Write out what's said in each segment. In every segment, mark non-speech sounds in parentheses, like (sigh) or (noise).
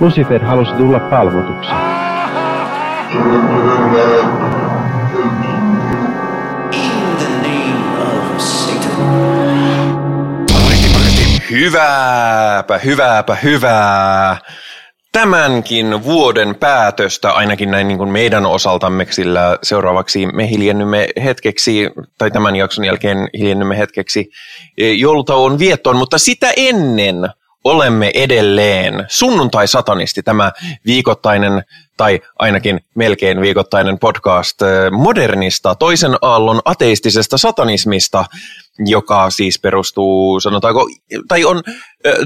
Lucifer halusi tulla palvotuksi. Hyvääpä, hyvääpä, hyvää. Tämänkin vuoden päätöstä, ainakin näin niin kuin meidän osaltamme, sillä seuraavaksi me hiljennymme hetkeksi, tai tämän jakson jälkeen hiljennymme hetkeksi joulutauon viettoon, mutta sitä ennen olemme edelleen sunnuntai-satanisti, tämä viikoittainen tai ainakin melkein viikoittainen podcast modernista toisen aallon ateistisesta satanismista, joka siis perustuu, sanotaanko, tai on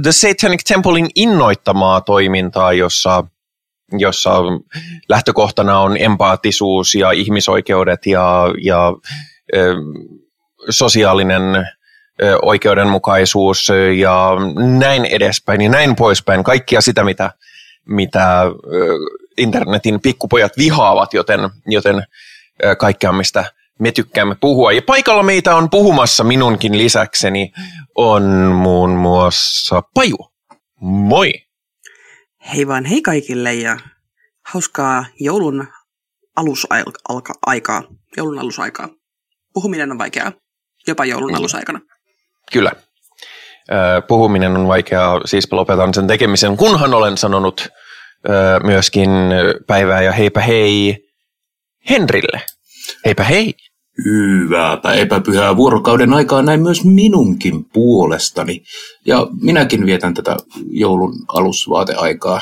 The Satanic Templein innoittamaa toimintaa, jossa jossa lähtökohtana on empaattisuus ja ihmisoikeudet ja, ja ö, sosiaalinen oikeudenmukaisuus ja näin edespäin ja näin poispäin. Kaikkia sitä, mitä, mitä internetin pikkupojat vihaavat, joten, joten kaikkea, mistä me tykkäämme puhua. Ja paikalla meitä on puhumassa minunkin lisäkseni on muun muassa Paju. Moi! Hei vaan hei kaikille ja hauskaa joulun alusaikaa. Joulun alusaikaa. Puhuminen on vaikeaa, jopa joulun alusaikana. Kyllä. Puhuminen on vaikeaa, siis lopetan sen tekemisen, kunhan olen sanonut myöskin päivää ja heipä hei Henrille. Heipä hei. Hyvääpä epäpyhää vuorokauden aikaa näin myös minunkin puolestani. Ja minäkin vietän tätä joulun alusvaateaikaa.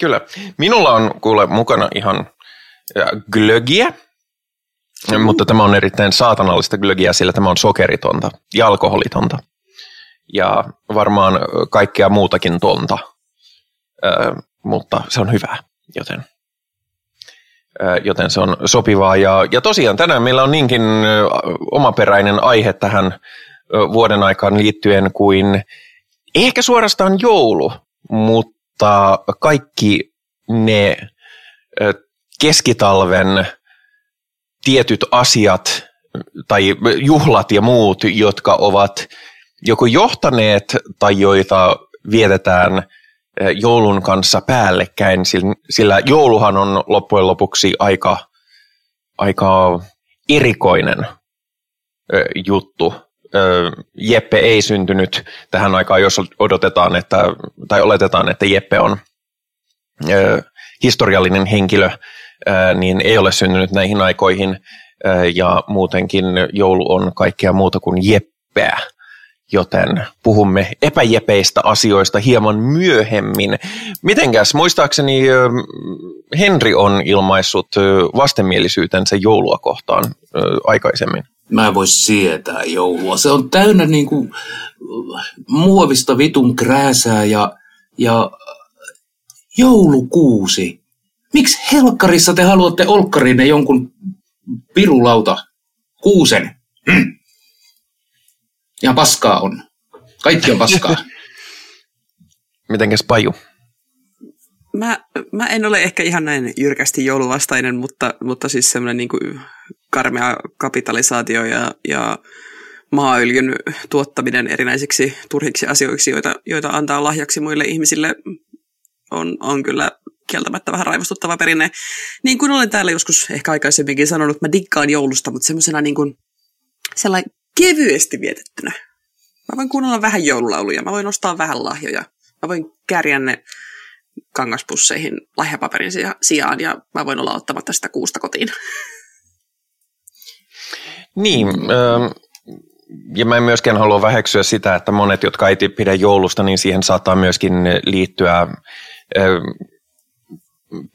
Kyllä. Minulla on kuule mukana ihan glögiä. Mutta tämä on erittäin saatanallista glögiä, sillä tämä on sokeritonta ja alkoholitonta. Ja varmaan kaikkea muutakin tonta, ö, mutta se on hyvä, joten, ö, joten se on sopivaa. Ja, ja tosiaan tänään meillä on niinkin omaperäinen aihe tähän vuoden aikaan liittyen kuin ehkä suorastaan joulu, mutta kaikki ne keskitalven tietyt asiat tai juhlat ja muut, jotka ovat joko johtaneet tai joita vietetään eh, joulun kanssa päällekkäin, sillä jouluhan on loppujen lopuksi aika, aika erikoinen eh, juttu. Eh, Jeppe ei syntynyt tähän aikaan, jos odotetaan, että, tai oletetaan, että Jeppe on historiallinen henkilö, niin ei ole syntynyt näihin aikoihin ja muutenkin joulu on kaikkea muuta kuin jeppeä, joten puhumme epäjepeistä asioista hieman myöhemmin. Mitenkäs, muistaakseni Henri on ilmaissut vastenmielisyytensä joulua kohtaan aikaisemmin. Mä en voi sietää joulua. Se on täynnä niin kuin muovista vitun krääsää ja, ja joulukuusi. Miksi helkkarissa te haluatte olkkariinne jonkun pirulauta kuusen? (clears throat) Ja paskaa on. Kaikki on paskaa. (laughs) Mitenkäs Paju? Mä, mä en ole ehkä ihan näin jyrkästi jouluvastainen, mutta, mutta siis semmoinen niin kuin karmea kapitalisaatio ja, ja maaöljyn tuottaminen erinäisiksi turhiksi asioiksi, joita, joita antaa lahjaksi muille ihmisille, on, on kyllä kieltämättä vähän raivostuttava perinne. Niin kuin olen täällä joskus ehkä aikaisemminkin sanonut, mä dikkaan joulusta, mutta semmoisena niin kuin sellainen kevyesti vietettynä. Mä voin kuunnella vähän joululauluja, mä voin ostaa vähän lahjoja, mä voin kärjää ne kangaspusseihin lahjapaperin sijaan ja mä voin olla ottamatta sitä kuusta kotiin. Niin, ja mä en myöskään halua väheksyä sitä, että monet, jotka ei pidä joulusta, niin siihen saattaa myöskin liittyä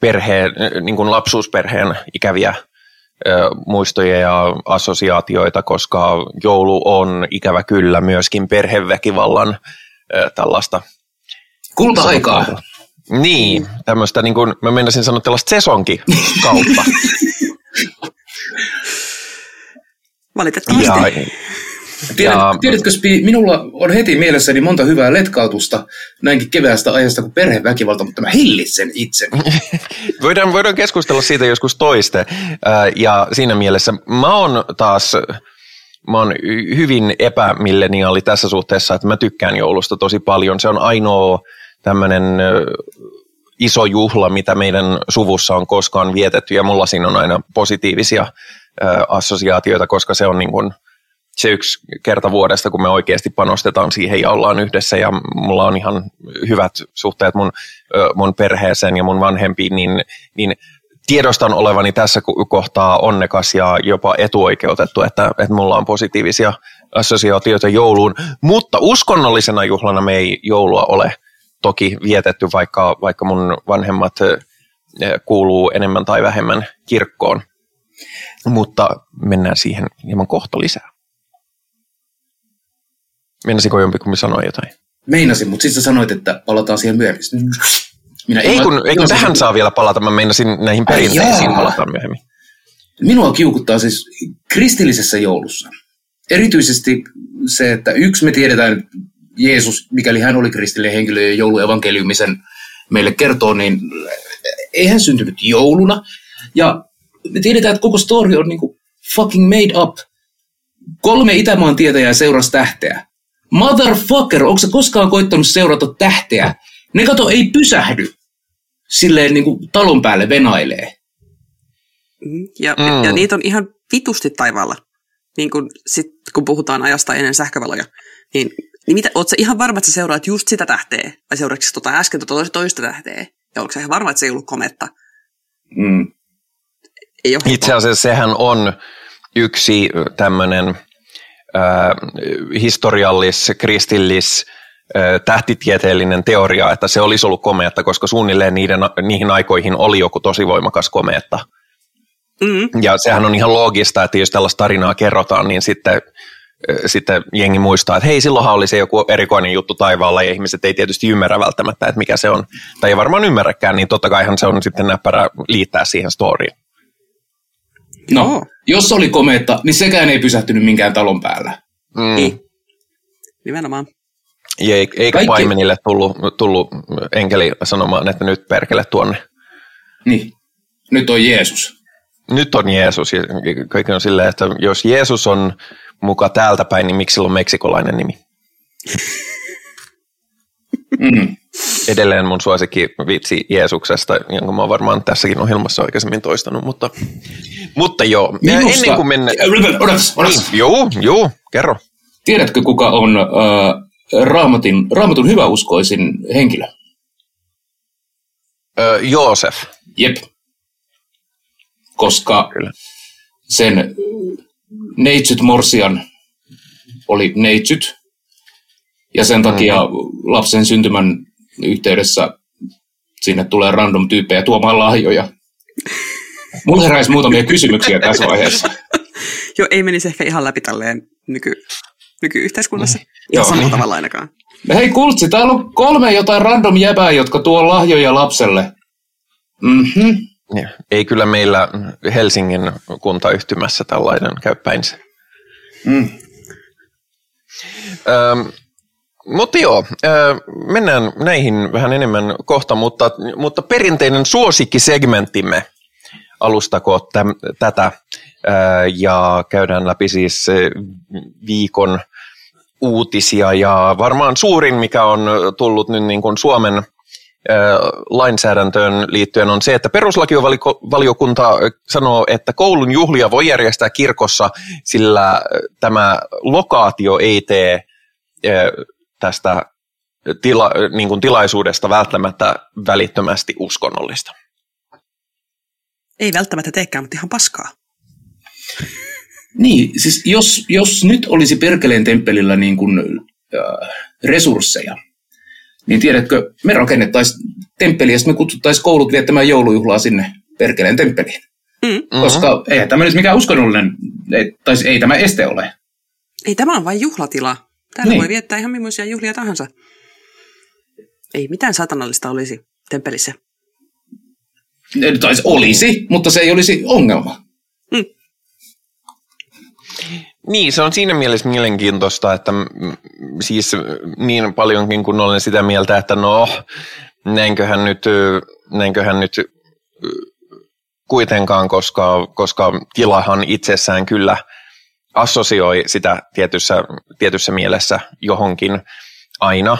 perheen, niin kuin lapsuusperheen ikäviä muistoja ja assosiaatioita, koska joulu on ikävä kyllä myöskin perheväkivallan tällaista. Kulta-aikaa. Niin, tämmöistä, niin kuin, mä menisin sanoa tällaista sesonki kautta. (laughs) Valitettavasti. Ja, Tiedät, ja... Tiedätkö, Spi, minulla on heti mielessäni monta hyvää letkautusta näinkin keväästä ajasta kuin perheväkivalta, mutta mä hillitsen itseni. (laughs) voidaan, voidaan keskustella siitä joskus toiste. Ja siinä mielessä mä oon taas mä oon hyvin epämilleniaali tässä suhteessa, että mä tykkään joulusta tosi paljon. Se on ainoa tämmöinen iso juhla, mitä meidän suvussa on koskaan vietetty, ja mulla siinä on aina positiivisia assosiaatioita, koska se on niin kuin se yksi kerta vuodesta, kun me oikeasti panostetaan siihen ja ollaan yhdessä ja mulla on ihan hyvät suhteet mun, mun perheeseen ja mun vanhempiin, niin, niin tiedostan olevani tässä kohtaa onnekas ja jopa etuoikeutettu, että, että mulla on positiivisia assosiaatioita jouluun, mutta uskonnollisena juhlana me ei joulua ole toki vietetty, vaikka, vaikka mun vanhemmat kuuluu enemmän tai vähemmän kirkkoon. Mutta mennään siihen hieman kohta lisää. Meinasiko jompikumpi sanoa jotain? Meinasin, mutta sitten sanoit, että palataan siihen myöhemmin. Minä ei kun, ei kun tähän saa vielä palata, mä meinasin näihin perinteisiin palata myöhemmin. Minua kiukuttaa siis kristillisessä joulussa. Erityisesti se, että yksi me tiedetään, Jeesus, mikäli hän oli kristillinen henkilö ja jouluevankeliumisen meille kertoo, niin ei hän syntynyt jouluna. Ja me tiedetään, että koko story on niinku fucking made up. Kolme Itämaan tietäjää seurasi tähteä. Motherfucker, onko se koskaan koittanut seurata tähteä? Ne kato ei pysähdy. Silleen niin kuin talon päälle venailee. Mm, ja, mm. ja niitä on ihan vitusti taivaalla. Niin kun, sit, kun puhutaan ajasta ennen sähkövaloja. Niin, niin mitä, ootko ihan varma, että sä seuraat just sitä tähteä? Vai seuraatko tota äsken tota toista tähteä? Ja onko sä ihan varma, että se ei ollut kometta? Mm. Ei ole Itse asiassa sehän on yksi tämmöinen historiallis, kristillis, tähtitieteellinen teoria, että se olisi ollut komeetta, koska suunnilleen niiden, niihin aikoihin oli joku tosi voimakas komeetta. Mm. Ja sehän on ihan loogista, että jos tällaista tarinaa kerrotaan, niin sitten, sitten jengi muistaa, että hei, silloinhan oli se joku erikoinen juttu taivaalla, ja ihmiset ei tietysti ymmärrä välttämättä, että mikä se on, tai ei varmaan ymmärräkään, niin totta kaihan se on sitten näppärä liittää siihen storyin. No, jos oli komeetta, niin sekään ei pysähtynyt minkään talon päällä. Mm. Niin. Nimenomaan. Ja eikä Kaikki... paimenille tullut, tullut enkeli sanomaan, että nyt perkele tuonne. Niin. Nyt on Jeesus. Nyt on Jeesus. Ja kaikki on silleen, että jos Jeesus on muka täältä päin, niin miksi sillä on meksikolainen nimi? mm. Edelleen mun suosikki vitsi Jeesuksesta, jonka mä oon varmaan tässäkin ohjelmassa aikaisemmin toistanut, mutta, mutta joo. Minusta... Ennen kuin mennä... Odotas, odotas. Niin, joo, joo, kerro. Tiedätkö, kuka on äh, raamatin, raamatun hyväuskoisin henkilö? Äh, Joosef. Jep. Koska Kyllä. sen neitsyt Morsian oli neitsyt, ja sen takia mm. lapsen syntymän yhteydessä sinne tulee random tyyppejä tuomaan lahjoja. Mulla heräisi muutamia kysymyksiä tässä vaiheessa. (laughs) Joo, ei menisi ehkä ihan läpi tälleen nyky, nykyyhteiskunnassa. Joo. Samalla tavalla ainakaan. Hei Kultsi, täällä on kolme jotain random jäbää, jotka tuo lahjoja lapselle. Mhm. Ei kyllä meillä Helsingin kuntayhtymässä tällainen käy päinsä. Mm. Öm, mutta joo, mennään näihin vähän enemmän kohta, mutta, mutta perinteinen suosikkisegmenttimme. Alustako täm, tätä? Ja käydään läpi siis viikon uutisia ja varmaan suurin, mikä on tullut nyt niin kuin Suomen lainsäädäntöön liittyen on se, että peruslakivaliokunta sanoo, että koulun juhlia voi järjestää kirkossa, sillä tämä lokaatio ei tee tästä tila, niin kuin tilaisuudesta välttämättä välittömästi uskonnollista. Ei välttämättä teekään, mutta ihan paskaa. Niin, siis jos, jos nyt olisi Perkeleen temppelillä niin kuin, äh, resursseja, niin tiedätkö, me rakennettaisiin temppeli ja me kutsuttaisiin koulut viettämään joulujuhlaa sinne Perkeleen temppeliin. Mm. Koska ei tämä nyt mikään uskonnollinen, ei, tai ei tämä este ole. Ei, tämä on vain juhlatila. Täällä niin. voi viettää ihan millaisia juhlia tahansa. Ei mitään satanallista olisi temppelissä. Tai olisi, mutta se ei olisi ongelma. Mm. Niin, se on siinä mielessä mielenkiintoista, että siis niin paljonkin kun olen sitä mieltä, että no, näinköhän nyt, näinköhän nyt kuitenkaan, koska, koska tilahan itsessään kyllä – assosioi sitä tietyssä, tietyssä mielessä johonkin aina,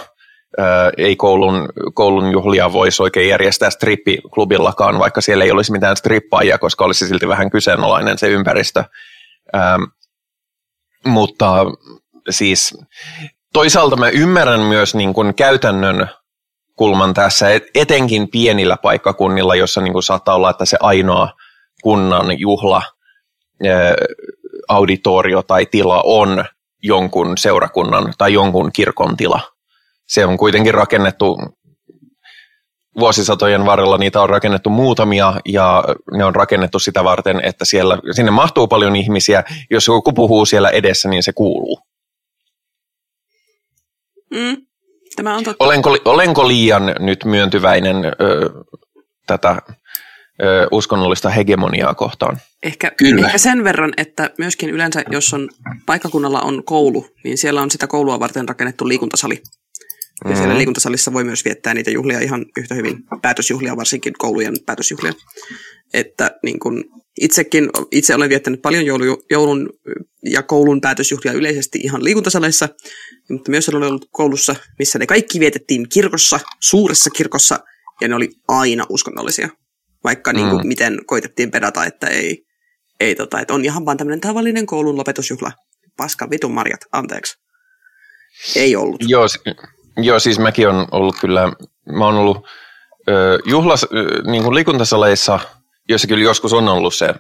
ei koulun, koulun juhlia voisi oikein järjestää strippiklubillakaan, vaikka siellä ei olisi mitään strippaajia, koska olisi silti vähän kyseenalainen se ympäristö. Ähm, mutta siis toisaalta mä ymmärrän myös niin kuin käytännön kulman tässä, etenkin pienillä paikkakunnilla, jossa niin kuin saattaa olla, että se ainoa kunnan juhla, auditorio tai tila on jonkun seurakunnan tai jonkun kirkon tila. Se on kuitenkin rakennettu vuosisatojen varrella niitä on rakennettu muutamia ja ne on rakennettu sitä varten, että siellä, sinne mahtuu paljon ihmisiä. Jos joku puhuu siellä edessä, niin se kuuluu. Mm, tämä on totta. Olenko, olenko liian nyt myöntyväinen ö, tätä ö, uskonnollista hegemoniaa kohtaan? Ehkä, Kyllä. ehkä sen verran, että myöskin yleensä, jos on paikkakunnalla on koulu, niin siellä on sitä koulua varten rakennettu liikuntasali. Ja mm-hmm. siellä liikuntasalissa voi myös viettää niitä juhlia ihan yhtä hyvin, päätösjuhlia, varsinkin koulujen päätösjuhlia. Että niin kun itsekin, itse olen viettänyt paljon joulu, joulun ja koulun päätösjuhlia yleisesti ihan liikuntasaleissa, mutta myös olen ollut koulussa, missä ne kaikki vietettiin kirkossa, suuressa kirkossa, ja ne oli aina uskonnollisia. Vaikka mm. niin kuin, miten koitettiin pedata, että ei, ei tota, että on ihan vaan tämmöinen tavallinen koulun lopetusjuhla. Paska vitun marjat, anteeksi. Ei ollut. Joo, Joo, siis mäkin on ollut kyllä, mä oon ollut ö, juhlas, ö, niin kuin liikuntasaleissa, joissa kyllä joskus on ollut se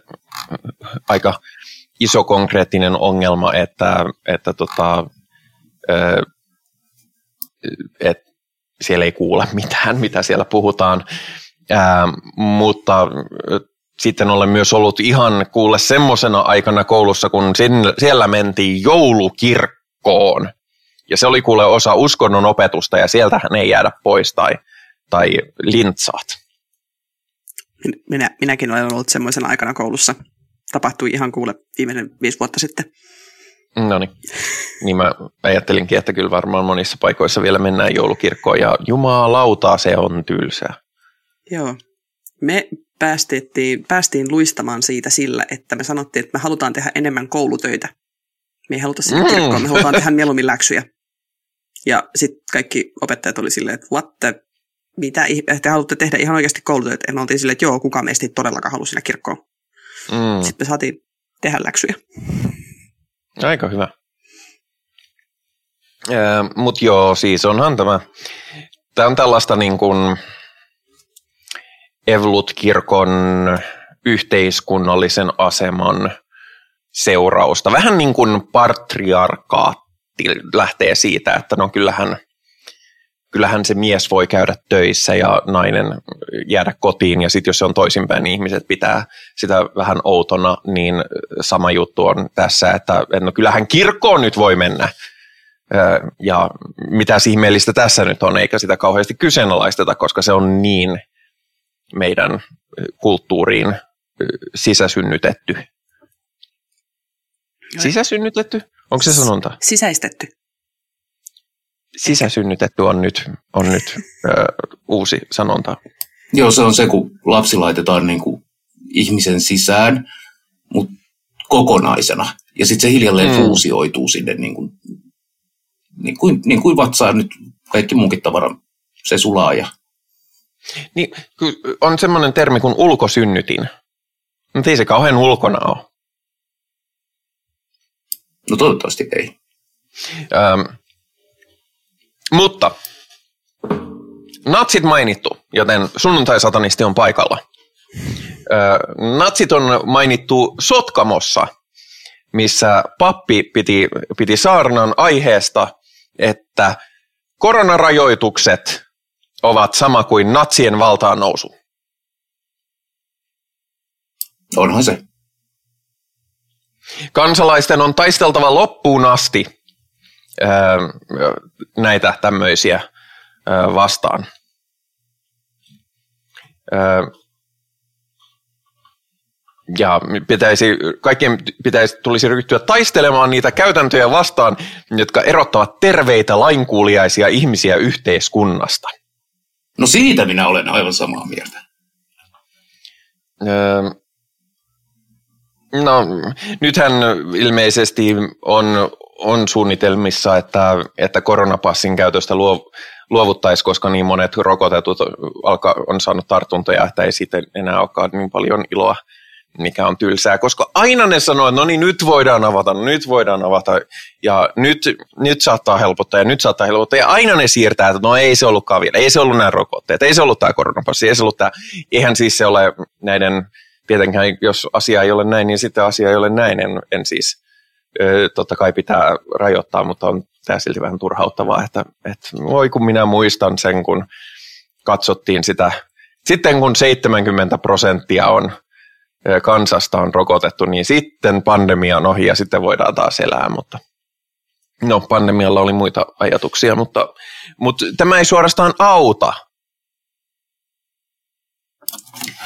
aika iso konkreettinen ongelma, että, että tota, ö, et siellä ei kuule mitään, mitä siellä puhutaan. Ää, mutta sitten olen myös ollut ihan kuule semmoisena aikana koulussa, kun siellä mentiin joulukirkkoon ja se oli kuule osa uskonnon opetusta ja sieltähän ei jäädä pois tai, tai lintsaat. Minä, minäkin olen ollut semmoisen aikana koulussa. Tapahtui ihan kuule viimeinen viisi vuotta sitten. No niin. niin mä ajattelinkin, että kyllä varmaan monissa paikoissa vielä mennään joulukirkkoon ja jumalautaa se on tylsää. Joo. Me päästettiin, päästiin luistamaan siitä sillä, että me sanottiin, että me halutaan tehdä enemmän koulutöitä. Me ei haluta sinne mm. kirkkoon, me halutaan tehdä mieluummin läksyjä. Ja sitten kaikki opettajat oli silleen, että what the, mitä, te haluatte tehdä ihan oikeasti koulutöitä. Ja me oltiin silleen, että joo, kukaan meistä ei todellakaan halua sinne kirkkoon. Mm. Sitten me saatiin tehdä läksyjä. Aika hyvä. Mutta joo, siis onhan tämä, tämä on tällaista niin kuin Evlut-kirkon yhteiskunnallisen aseman seurausta. Vähän niin kuin patriarkaat lähtee siitä, että no kyllähän, kyllähän se mies voi käydä töissä ja nainen jäädä kotiin ja sitten jos se on toisinpäin, niin ihmiset pitää sitä vähän outona, niin sama juttu on tässä, että no kyllähän kirkkoon nyt voi mennä. Ja mitä ihmeellistä tässä nyt on, eikä sitä kauheasti kyseenalaisteta, koska se on niin meidän kulttuuriin sisäsynnytetty. Sisäsynnytetty? Onko se sanonta? Sisäistetty. Sisäsynnytetty on nyt, on nyt ö, uusi sanonta. Joo, se on se, kun lapsi laitetaan niin kuin ihmisen sisään, mutta kokonaisena. Ja sitten se hiljalleen mm. fuusioituu sinne niin kuin, niin kuin, niin kuin vatsaan nyt kaikki munkin tavara, se sulaa. Ja... Niin, on semmoinen termi kuin ulkosynnytin. Mutta ei se kauhean ulkona ole. No toivottavasti ei. Ähm, mutta natsit mainittu, joten sunnuntai-satanisti on paikalla. Äh, natsit on mainittu Sotkamossa, missä pappi piti, piti saarnan aiheesta, että koronarajoitukset ovat sama kuin natsien valtaan nousu. Onhan se. Kansalaisten on taisteltava loppuun asti näitä tämmöisiä vastaan. Ja pitäisi, kaikkien pitäisi, tulisi ryhtyä taistelemaan niitä käytäntöjä vastaan, jotka erottavat terveitä lainkuuliaisia ihmisiä yhteiskunnasta. No siitä minä olen aivan samaa mieltä. No, nythän ilmeisesti on on suunnitelmissa, että, että koronapassin käytöstä luo, luovuttaisiin, koska niin monet rokotetut alkaa, on saanut tartuntoja, että ei siitä enää olekaan niin paljon iloa, mikä on tylsää, koska aina ne sanoo, että no niin, nyt voidaan avata, nyt voidaan avata, ja nyt, nyt saattaa helpottaa, ja nyt saattaa helpottaa, ja aina ne siirtää, että no ei se ollutkaan vielä, ei se ollut nämä rokotteet, ei se ollut tämä koronapassi, ei se ollut tämä, eihän siis se ole näiden, tietenkään jos asia ei ole näin, niin sitten asia ei ole näin, en, en siis, ö, totta kai pitää rajoittaa, mutta on tämä silti vähän turhauttavaa, että, että voi kun minä muistan sen, kun katsottiin sitä, sitten kun 70 prosenttia on kansasta on rokotettu, niin sitten pandemia on ohi ja sitten voidaan taas elää, mutta no pandemialla oli muita ajatuksia, mutta, mutta tämä ei suorastaan auta.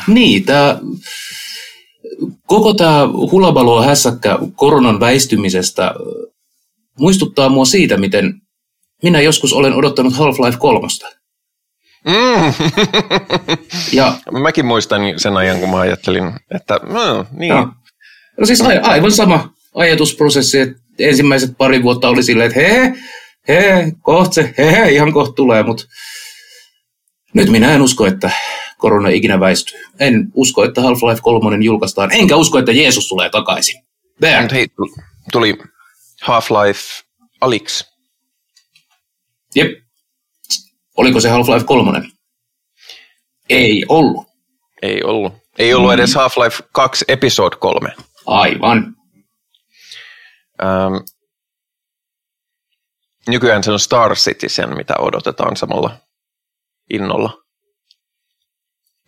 Niin, tämä koko tämä hulabalo hässäkkä koronan väistymisestä muistuttaa mua siitä, miten minä joskus olen odottanut Half-Life 3. Mm. (laughs) ja, Mäkin muistan sen ajan, kun mä ajattelin, että no, niin. No, no siis aivan sama ajatusprosessi, että ensimmäiset pari vuotta oli silleen, että he, he, kohta se, he, he, ihan kohta tulee, mutta nyt minä en usko, että korona ikinä väistyy. En usko, että Half-Life 3 julkaistaan, enkä usko, että Jeesus tulee takaisin. There. Hei, tuli Half-Life Alix. Jep. Oliko se Half-Life 3? Ei ollut. Ei ollut. Ei ollut edes Half-Life 2 Episode 3. Aivan. Ähm, nykyään se on Star Citizen, mitä odotetaan samalla innolla.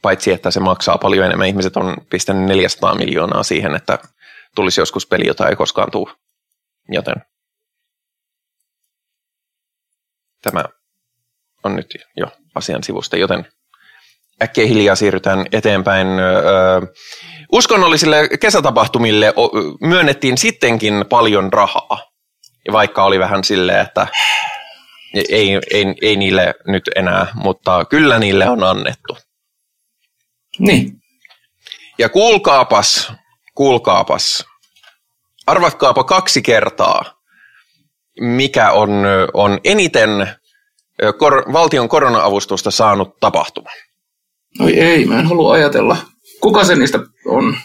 Paitsi, että se maksaa paljon enemmän. Ihmiset on pistänyt 400 miljoonaa siihen, että tulisi joskus peli, jota ei koskaan tule. Joten tämä on nyt jo asian sivusta, joten äkkiä hiljaa siirrytään eteenpäin. Uskonnollisille kesätapahtumille myönnettiin sittenkin paljon rahaa, vaikka oli vähän silleen, että ei, ei, ei niille nyt enää, mutta kyllä niille on annettu. Niin. Ja kuulkaapas, kuulkaapas, arvatkaapa kaksi kertaa, mikä on, on eniten kor- valtion korona-avustusta saanut tapahtuma? Oi ei, mä en halua ajatella. Kuka se niistä on?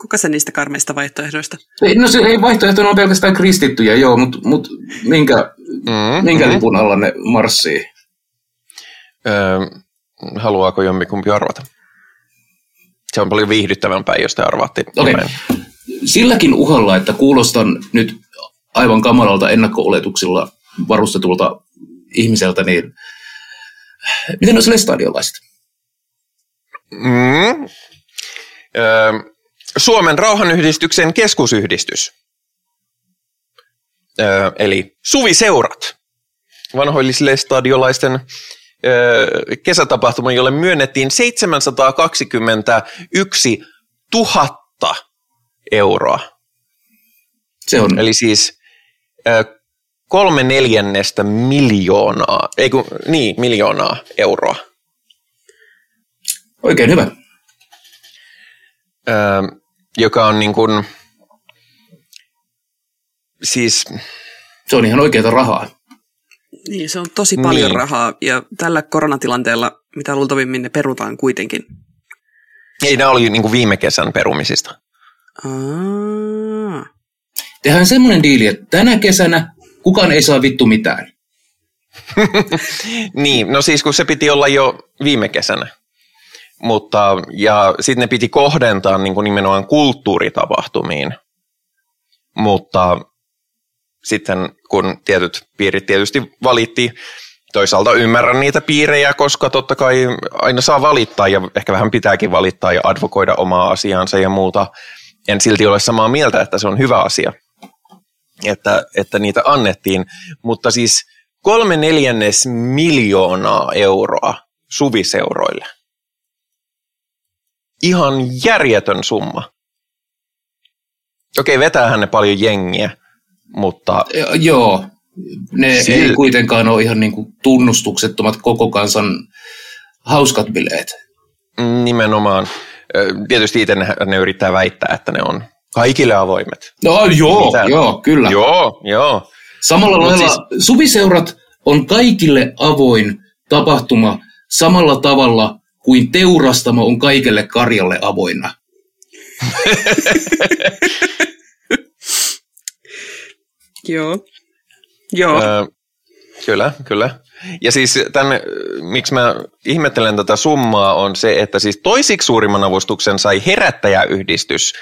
Kuka se niistä karmeista vaihtoehdoista? Ei, no se ei vaihtoehtona on pelkästään kristittyjä, joo, mutta mut minkä, mm, minkä mm. lipun alla ne marssii? Öö, haluaako jommikumpi arvata? Se on paljon viihdyttävämpää, jos te arvaatte. Okay. Silläkin uhalla, että kuulostan nyt aivan kamalalta ennakko-oletuksilla varustetulta ihmiseltä, niin miten olisi lestadiolaiset? Mm. Öö, Suomen rauhanyhdistyksen keskusyhdistys, öö, eli Suviseurat, vanhoillisille stadiolaisten öö, kesätapahtuma, jolle myönnettiin 721 000 euroa. Se on. Eli siis kolme neljännestä miljoonaa, ei kun, niin, miljoonaa euroa. Oikein hyvä. Öö, joka on niin kuin, siis... Se on ihan oikeaa rahaa. Niin, se on tosi paljon niin. rahaa ja tällä koronatilanteella, mitä luultavimmin ne perutaan kuitenkin. Ei, nämä oli niin kuin viime kesän perumisista. Aa. Tehdään semmoinen diili, että tänä kesänä kukaan ei saa vittu mitään. (laughs) niin, no siis kun se piti olla jo viime kesänä. Mutta, ja sitten ne piti kohdentaa niin kuin nimenomaan kulttuuritapahtumiin. Mutta sitten kun tietyt piirit tietysti valitti, toisaalta ymmärrän niitä piirejä, koska totta kai aina saa valittaa ja ehkä vähän pitääkin valittaa ja advokoida omaa asiaansa ja muuta. En silti ole samaa mieltä, että se on hyvä asia että, että niitä annettiin, mutta siis kolme neljännes miljoonaa euroa suviseuroille. Ihan järjetön summa. Okei, vetäähän ne paljon jengiä, mutta... Joo, ne Sil... ei kuitenkaan ole ihan niin kuin tunnustuksettomat koko kansan hauskat bileet. Nimenomaan. Tietysti itse ne, ne yrittää väittää, että ne on Kaikille avoimet. No joo, Mitä? joo, kyllä. Joo, joo. Samalla Mut lailla siis- suviseurat on kaikille avoin tapahtuma samalla tavalla kuin teurastamo on kaikelle karjalle avoinna. (laughs) Joo. Joo. Öö, kyllä, kyllä. Ja siis tämän, miksi mä ihmettelen tätä summaa, on se, että siis toisiksi suurimman avustuksen sai herättäjäyhdistys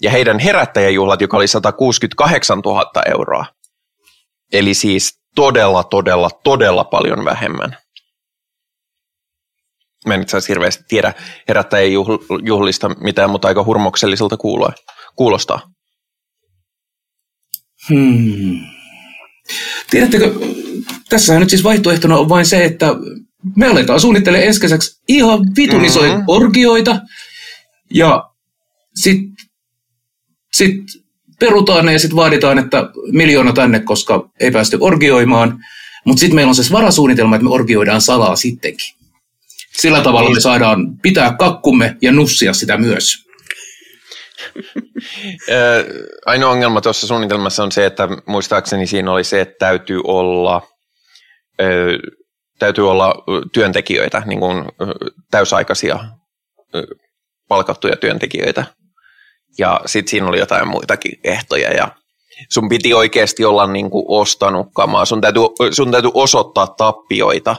ja heidän herättäjäjuhlat, joka oli 168 000 euroa. Eli siis todella, todella, todella paljon vähemmän. Mä en itse asiassa hirveästi tiedä herättäjäjuhlista mitään, mutta aika hurmokselliselta kuuloa, kuulostaa. Hmm. Tiedättekö, tässähän nyt siis vaihtoehtona on vain se, että me aletaan suunnittelemaan ensi kesäksi ihan vitun Mhm. isoja orgioita ja sitten sit perutaan ne ja sitten vaaditaan, että miljoona tänne, koska ei päästy orgioimaan. Mutta sitten meillä on se varasuunnitelma, että me orgioidaan salaa sittenkin. Sillä tavalla me saadaan pitää kakkumme ja nussia sitä myös. (laughs) Ainoa ongelma tuossa suunnitelmassa on se, että muistaakseni siinä oli se, että täytyy olla, täytyy olla työntekijöitä, niin kuin täysaikaisia palkattuja työntekijöitä. Ja sitten siinä oli jotain muitakin ehtoja ja sun piti oikeasti olla niin kuin ostanut kamaa. Sun täytyy, sun täytyy osoittaa tappioita,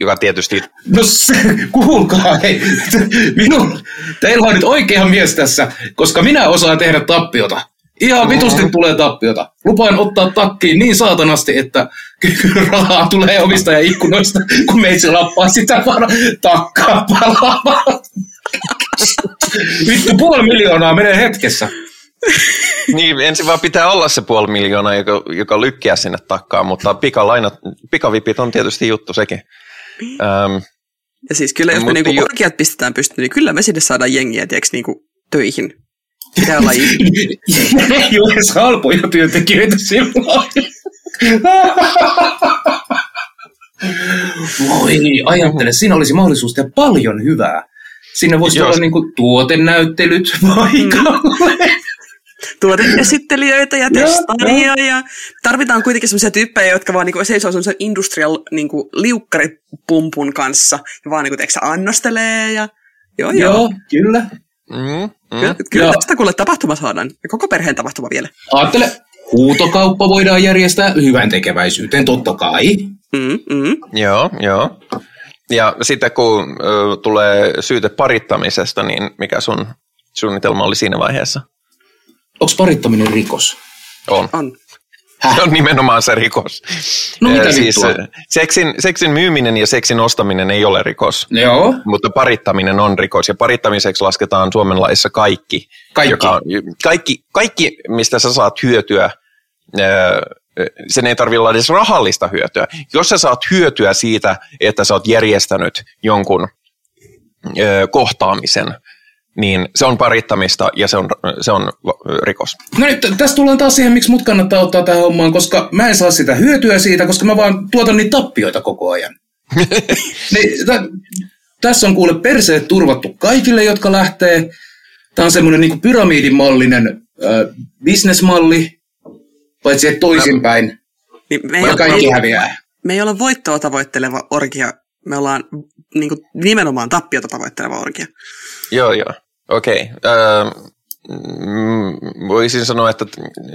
joka tietysti No se, kuulkaa, hei, minun, teillä on nyt oikea mies tässä, koska minä osaan tehdä tappiota. Ihan vitusti tulee tappiota. Lupaan ottaa takkiin niin saatanasti, että (laughs) rahaa tulee omistajan ikkunoista, kun meitsi lappaa sitä vaan takkaa palaamaan. Vittu, puoli miljoonaa menee hetkessä. Niin, ensin vaan pitää olla se puoli miljoonaa, joka, joka lykkää sinne takkaan, mutta pikalainat, pikavipit on tietysti juttu sekin. Ähm, Ja siis kyllä, jos me Mutta niinku jo- orkiat pistetään pystyyn, niin kyllä me sinne saadaan jengiä, tiedätkö, niinku töihin. Pitää olla (laughs) ole edes halpoja työntekijöitä silloin. Voi, ajattele, siinä olisi mahdollisuus tehdä paljon hyvää. Sinne voisi olla niinku tuotenäyttelyt (laughs) paikalle. (laughs) tuoteesittelijöitä ja testaajia ja tarvitaan kuitenkin sellaisia tyyppejä, jotka vaan niinku seisoo sellaisen industrial niinku, liukkaripumpun kanssa ja vaan niinku, sä, annostelee ja joo joo. Joo, kyllä. mm, Kyllä, mm. kyllä Joo. tästä kuule tapahtuma saadaan. Ja koko perheen tapahtuma vielä. Ajattele, huutokauppa voidaan järjestää hyvän tekeväisyyteen, totta kai. Mm, mm. Joo, joo. Ja sitten kun ö, tulee syyte parittamisesta, niin mikä sun suunnitelma oli siinä vaiheessa? Onko parittaminen rikos? On. On. Se on nimenomaan se rikos. No mitä siis, vittua? seksin, seksin myyminen ja seksin ostaminen ei ole rikos, Joo, mutta parittaminen on rikos. Ja parittamiseksi lasketaan Suomen laissa kaikki, kaikki. Joka on, kaikki, kaikki, mistä sä saat hyötyä, sen ei tarvitse olla edes rahallista hyötyä. Jos sä saat hyötyä siitä, että sä oot järjestänyt jonkun ö, kohtaamisen, niin se on parittamista ja se on, se on rikos. No nyt tästä tullaan taas siihen, miksi mut kannattaa ottaa tähän hommaan, koska mä en saa sitä hyötyä siitä, koska mä vaan tuotan niitä tappioita koko ajan. (laughs) niin, tä, tässä on kuule perseet turvattu kaikille, jotka lähtee. Tämä on semmoinen niin pyramidimallinen äh, bisnesmalli, paitsi että toisinpäin, Niin me, ei ole, kaikki häviää. me ei olla voittoa tavoitteleva orgia. Me ollaan niinku, nimenomaan tappiota tavoitteleva orgia. Joo, joo. Okei. Okay. Öö, mm, voisin sanoa, että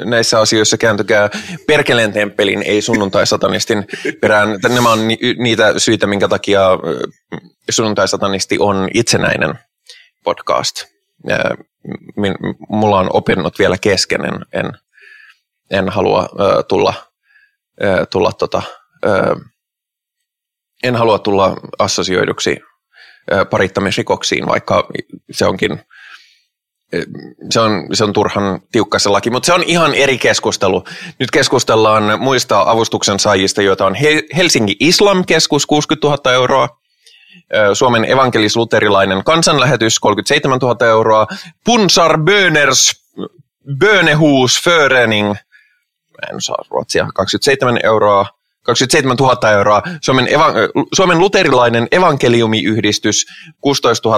näissä asioissa kääntykää perkeleen temppelin, ei sunnuntai-satanistin perään. Nämä on ni- niitä syitä, minkä takia sunnuntai-satanisti on itsenäinen podcast. Öö, min- mulla on opinnot vielä kesken, en, en, en halua ö, tulla, ö, tulla tota, ö, en halua tulla assosioiduksi ö, parittamisrikoksiin, vaikka se onkin se on, se on turhan tiukka se laki, mutta se on ihan eri keskustelu. Nyt keskustellaan muista avustuksen saajista, joita on He- Helsingin Islam-keskus 60 000 euroa, Suomen evankelis-luterilainen kansanlähetys 37 000 euroa, Punsar Böners Bönehus Förening, en saa ruotsia, 27 euroa, 27 000 euroa, Suomen, eva- Suomen luterilainen evankeliumiyhdistys 16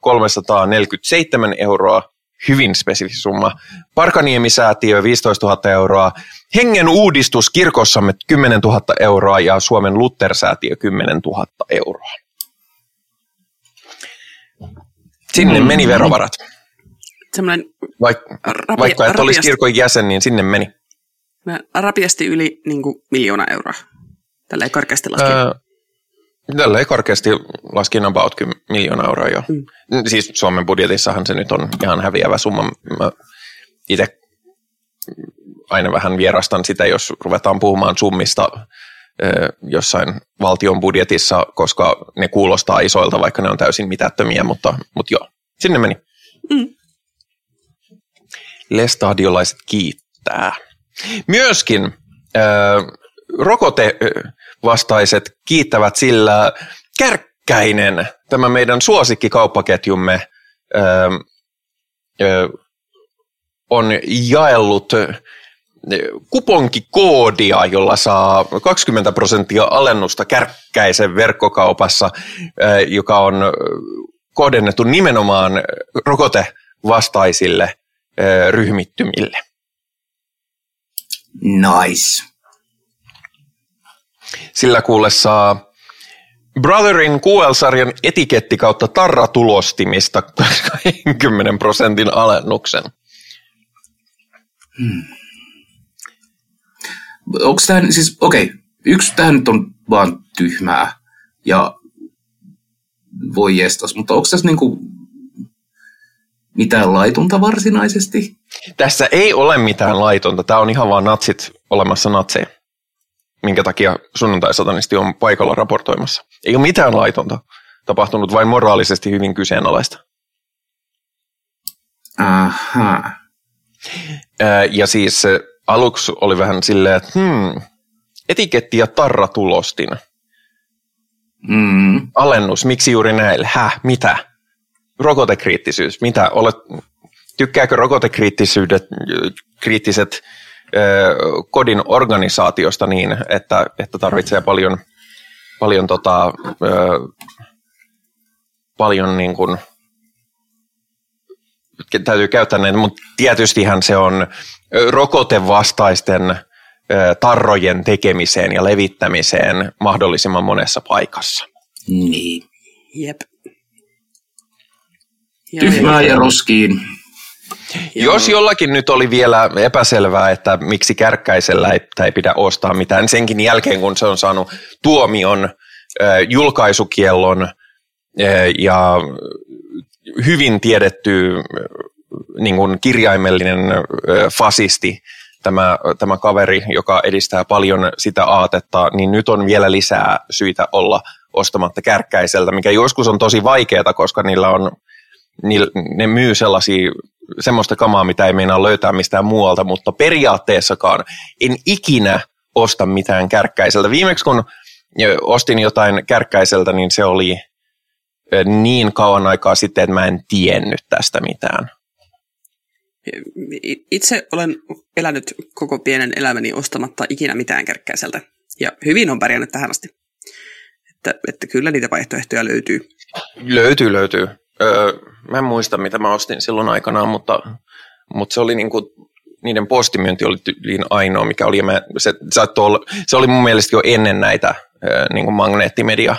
347 euroa, hyvin spesifi summa. Parkaniemi-säätiö 15 000 euroa, Hengen uudistus kirkossamme 10 000 euroa ja Suomen Luther-säätiö 10 000 euroa. Sinne meni verovarat. Semmoinen Vaik, Rapia- vaikka et olisi kirkon jäsen, niin sinne meni. Mä rapiasti yli niin kuin, miljoona euroa. Tällä karkeasti laskien. Öö, Tällä ei karkeasti laskin about 10 miljoonaa euroa jo. Mm. Siis Suomen budjetissahan se nyt on ihan häviävä summa. Mä itse aina vähän vierastan sitä, jos ruvetaan puhumaan summista jossain valtion budjetissa, koska ne kuulostaa isoilta, vaikka ne on täysin mitättömiä, mutta, mutta joo, sinne meni. Mm. Lestadiolaiset kiittää. Myöskin ö, rokotevastaiset kiittävät sillä Kärkkäinen, tämä meidän suosikkikauppaketjumme, ö, ö, on jaellut kuponkikoodia, jolla saa 20 prosenttia alennusta Kärkkäisen verkkokaupassa, joka on kohdennettu nimenomaan rokotevastaisille ryhmittymille. Nice. Sillä kuulle saa Brotherin QL-sarjan etiketti kautta tarratulostimista (laughs) 20 prosentin alennuksen. Onko tämä, siis okei, okay, yksi tähän nyt on vaan tyhmää ja voi jestas, mutta onko tässä niinku mitään laitonta varsinaisesti? Tässä ei ole mitään laitonta. Tämä on ihan vaan natsit olemassa natseja. Minkä takia sunnuntai-satanisti on paikalla raportoimassa. Ei ole mitään laitonta. Tapahtunut vain moraalisesti hyvin kyseenalaista. Aha. Ja siis aluksi oli vähän silleen, että hmm, etiketti ja tarratulostin. Mm. Alennus, miksi juuri näille? Häh, mitä? Rokotekriittisyys, mitä? Olet, tykkääkö rokotekriittisyydet, kriittiset ö, kodin organisaatiosta niin, että, että tarvitsee paljon, paljon, tota, ö, paljon niin kuin, täytyy käyttää näitä, mutta tietystihän se on rokotevastaisten tarrojen tekemiseen ja levittämiseen mahdollisimman monessa paikassa. Niin. Jep. Tyhmää ja roskiin. Jos jollakin nyt oli vielä epäselvää, että miksi kärkkäisellä ei, ei pidä ostaa mitään, niin senkin jälkeen kun se on saanut tuomion, julkaisukiellon ja hyvin tiedetty niin kuin kirjaimellinen fasisti, tämä, tämä kaveri, joka edistää paljon sitä aatetta, niin nyt on vielä lisää syitä olla ostamatta kärkkäiseltä, mikä joskus on tosi vaikeaa, koska niillä on ne myy sellaisia, semmoista kamaa, mitä ei meinaa löytää mistään muualta, mutta periaatteessakaan en ikinä osta mitään kärkkäiseltä. Viimeksi kun ostin jotain kärkkäiseltä, niin se oli niin kauan aikaa sitten, että mä en tiennyt tästä mitään. Itse olen elänyt koko pienen elämäni ostamatta ikinä mitään kärkkäiseltä. Ja hyvin on pärjännyt tähän asti. Että, että kyllä niitä vaihtoehtoja löytyy. Löytyy, löytyy. Öö, mä en muista, mitä mä ostin silloin aikanaan, mutta, mutta se oli niinku, niiden postimyynti oli tyyliin ainoa, mikä oli. Mä, se, olla, se oli mun mielestä jo ennen näitä öö, niinku magneettimedia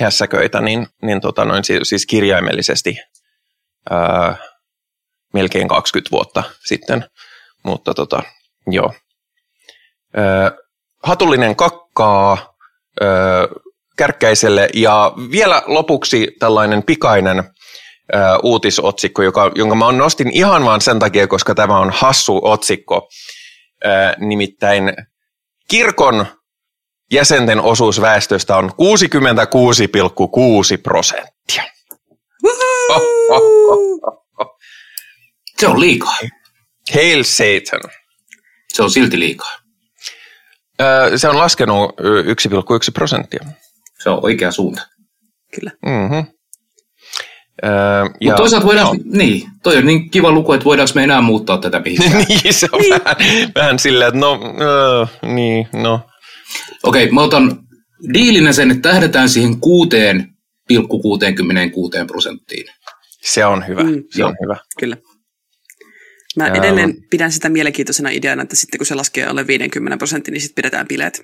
hässäköitä, niin, niin tota noin, siis kirjaimellisesti öö, melkein 20 vuotta sitten. Mutta tota, joo. Öö, hatullinen kakkaa, öö, kärkkäiselle. Ja vielä lopuksi tällainen pikainen ö, uutisotsikko, joka, jonka mä nostin ihan vaan sen takia, koska tämä on hassu otsikko. Ö, nimittäin kirkon jäsenten osuus väestöstä on 66,6 prosenttia. Oh, oh, oh, oh. Se on liikaa. Hail Satan. Se on silti liikaa. Se on laskenut ö, 1,1 prosenttia. Se on oikea suunta. Kyllä. Mm-hmm. Öö, Mutta toisaalta voidaan, niin, toi on niin kiva luku, että voidaanko me enää muuttaa tätä mihinkään. (laughs) niin, se on vähän, vähän silleen, että no, öö, niin, no. Okei, okay, mä otan diilinä sen, että tähdätään siihen 6,66 prosenttiin. Se on hyvä, Mm, se on hyvä. Kyllä. Mä edelleen pidän sitä mielenkiintoisena ideana, että sitten kun se laskee alle 50 prosenttia, niin sitten pidetään bileet.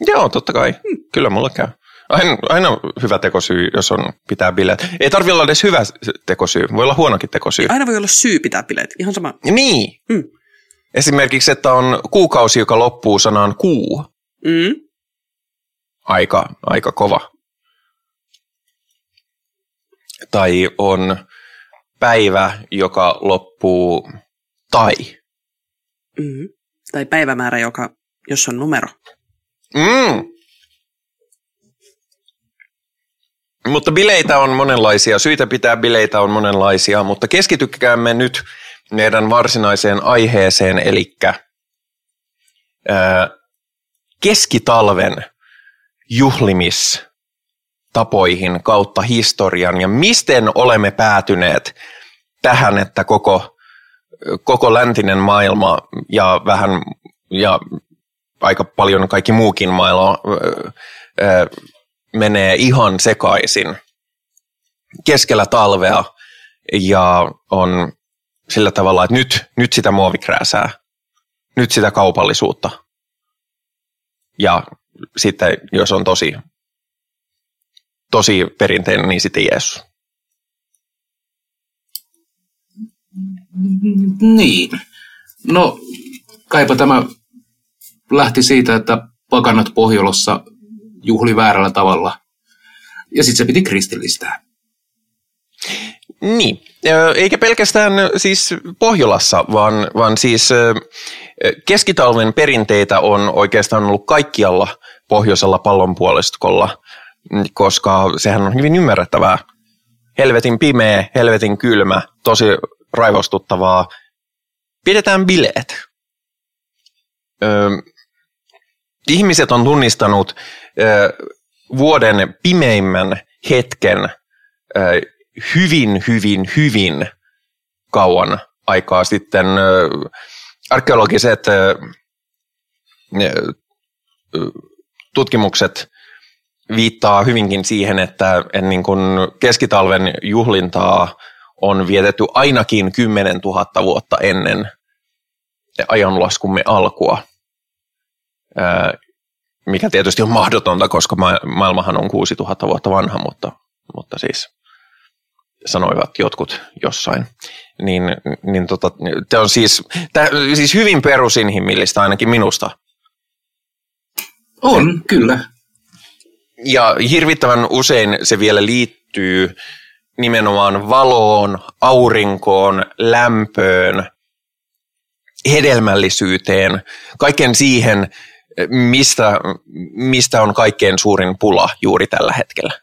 Joo, totta kai. Kyllä mulle käy. Aina, aina hyvä tekosyy, jos on pitää bileet. Ei tarvi olla edes hyvä tekosyy, voi olla huonokin tekosyy. Aina voi olla syy pitää bileet, ihan sama. Niin. Mm. Esimerkiksi, että on kuukausi, joka loppuu sanaan kuu. Mm. Aika, aika kova. Tai on päivä, joka loppuu tai. Mm. Tai päivämäärä, joka, jos on numero. Mm. Mutta bileitä on monenlaisia, syitä pitää bileitä on monenlaisia, mutta keskitykäämme nyt meidän varsinaiseen aiheeseen, eli keskitalven juhlimistapoihin kautta historian ja miten olemme päätyneet tähän, että koko, koko läntinen maailma ja vähän ja aika paljon kaikki muukin maailma menee ihan sekaisin keskellä talvea ja on sillä tavalla, että nyt, nyt sitä muovikrääsää, nyt sitä kaupallisuutta. Ja sitten, jos on tosi, tosi perinteinen, niin sitten Jeesus. Niin. No, kaipa tämä lähti siitä, että pakanat Pohjolossa juhli väärällä tavalla. Ja sitten se piti kristillistää. Niin, eikä pelkästään siis Pohjolassa, vaan, vaan siis keskitalven perinteitä on oikeastaan ollut kaikkialla pohjoisella pallonpuoliskolla, mm, koska sehän on hyvin ymmärrettävää. Helvetin pimeä, helvetin kylmä, tosi raivostuttavaa. Pidetään bileet. Ihmiset on tunnistanut vuoden pimeimmän hetken hyvin, hyvin, hyvin kauan aikaa sitten. Arkeologiset tutkimukset viittaa hyvinkin siihen, että, niin kuin keskitalven juhlintaa on vietetty ainakin 10 000 vuotta ennen ajanlaskumme alkua, mikä tietysti on mahdotonta, koska ma- maailmahan on 6000 vuotta vanha, mutta, mutta siis sanoivat jotkut jossain. Niin, niin tota, tämä on siis, tää, siis hyvin perusinhimillistä ainakin minusta. On, kyllä. Ja hirvittävän usein se vielä liittyy nimenomaan valoon, aurinkoon, lämpöön, hedelmällisyyteen, kaiken siihen, mistä, mistä on kaikkein suurin pula juuri tällä hetkellä.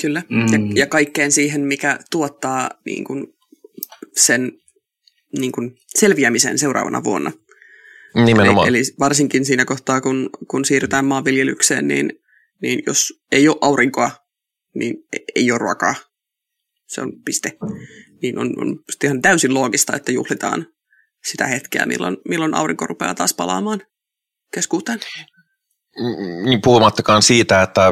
Kyllä. Mm. Ja, ja kaikkeen siihen, mikä tuottaa niin kuin, sen niin kuin, selviämisen seuraavana vuonna. Nimenomaan. Eli, eli varsinkin siinä kohtaa, kun, kun siirrytään maanviljelykseen, niin, niin jos ei ole aurinkoa, niin e- ei ole ruokaa. Se on piste. Niin on, on ihan täysin loogista, että juhlitaan sitä hetkeä, milloin, milloin aurinko rupeaa taas palaamaan keskuuteen. niin puhumattakaan siitä, että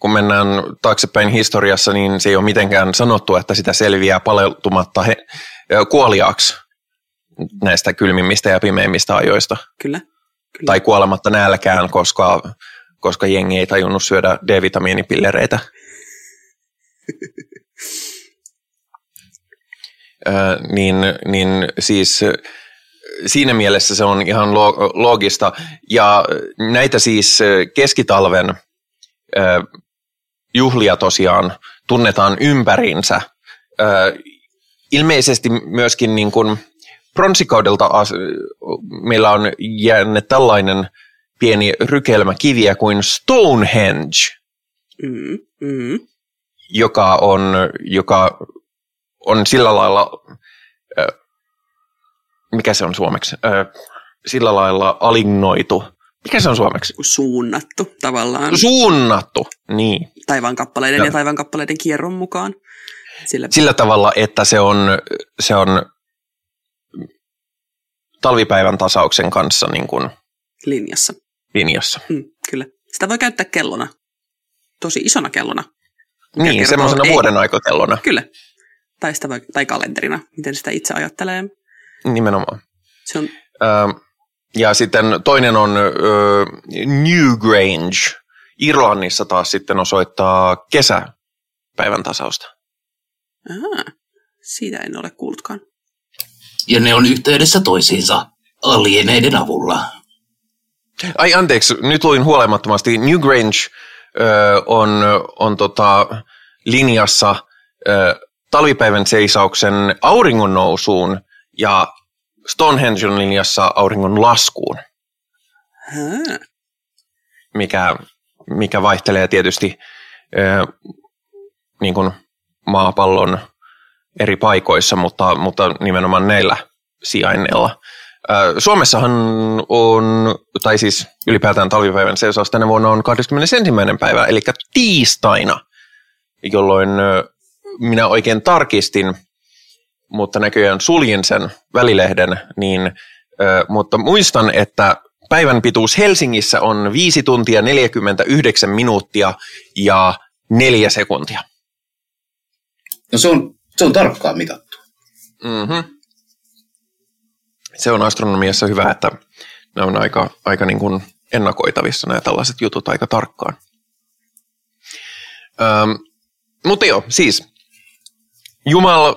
kun mennään taaksepäin historiassa, niin se ei ole mitenkään sanottu, että sitä selviää paleltumatta he, kuoliaaksi näistä kylmimmistä ja pimeimmistä ajoista. Kyllä. Kyllä. Tai kuolematta nälkään, koska, koska jengi ei tajunnut syödä D-vitamiinipillereitä. (laughs) Ö, niin, niin siis siinä mielessä se on ihan lo- loogista. Ja näitä siis keskitalven juhlia tosiaan tunnetaan ympärinsä. Ilmeisesti myöskin niin kuin pronssikaudelta meillä on jäänyt tällainen pieni rykelmä kiviä kuin Stonehenge, Mm, mm. joka on, joka on sillä lailla, mikä se on suomeksi, Ö, sillä lailla alinnoitu. Mikä se on suomeksi? Suunnattu tavallaan Suunnattu, niin. taivaan kappaleiden Joo. ja taivaan kappaleiden kierron mukaan. Sillä, Sillä tavalla, että se on, se on talvipäivän tasauksen kanssa niin kuin linjassa. linjassa. Mm, kyllä. Sitä voi käyttää kellona. Tosi isona kellona. Niin, kertoo- semmoisena vuoden aikakellona. Kyllä. Tai, sitä, voi- tai kalenterina, miten sitä itse ajattelee. Nimenomaan. Se on, Ö, ja sitten toinen on ö, Newgrange. Irlannissa taas sitten osoittaa kesäpäivän tasausta. aha, siitä en ole kuullutkaan. Ja ne on yhteydessä toisiinsa alieneiden avulla. Ai anteeksi, nyt luin huolimattomasti. Newgrange ö, on, on tota, linjassa ö, talvipäivän seisauksen auringon nousuun ja Stonehenge on linjassa auringon laskuun, mikä, mikä vaihtelee tietysti ö, niin kuin maapallon eri paikoissa, mutta, mutta nimenomaan näillä sijainneilla. Suomessahan on, tai siis ylipäätään talvipäivän seisaus tänä vuonna on 21. päivä, eli tiistaina, jolloin minä oikein tarkistin, mutta näköjään suljin sen välilehden, niin, ö, mutta muistan, että päivän pituus Helsingissä on 5 tuntia 49 minuuttia ja 4 sekuntia. No se on, se on tarkkaan mitattu. Mm-hmm. Se on astronomiassa hyvä, että ne on aika, aika niin kuin ennakoitavissa nämä tällaiset jutut aika tarkkaan. Öm, mutta joo, siis Jumal,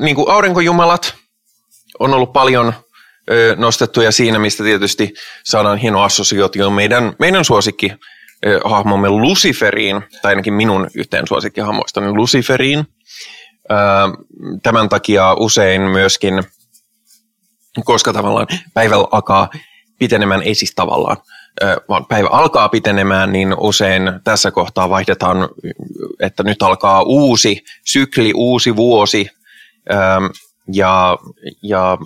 niin kuin aurinkojumalat on ollut paljon nostettuja siinä, mistä tietysti saadaan hieno assosiaatio meidän, meidän suosikki hahmomme Luciferiin, tai ainakin minun yhteen suosikkihahmoistani Luciferiin. Tämän takia usein myöskin, koska tavallaan päivä alkaa pitenemään, ei siis tavallaan, vaan päivä alkaa pitenemään, niin usein tässä kohtaa vaihdetaan, että nyt alkaa uusi sykli, uusi vuosi, ja, ja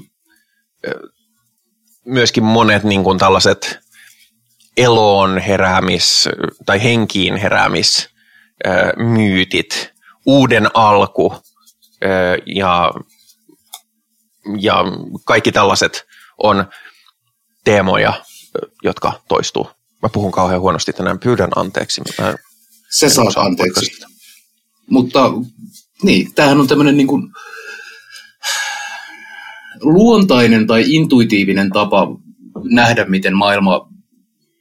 myöskin monet niin kuin tällaiset eloon heräämis tai henkiin heräämis myytit, uuden alku ja, ja kaikki tällaiset on teemoja, jotka toistuu. Mä puhun kauhean huonosti tänään, pyydän anteeksi. Mä en Se saa osaa anteeksi. podcastista. Mutta niin, tämähän on tämmöinen niin kuin luontainen tai intuitiivinen tapa nähdä, miten maailma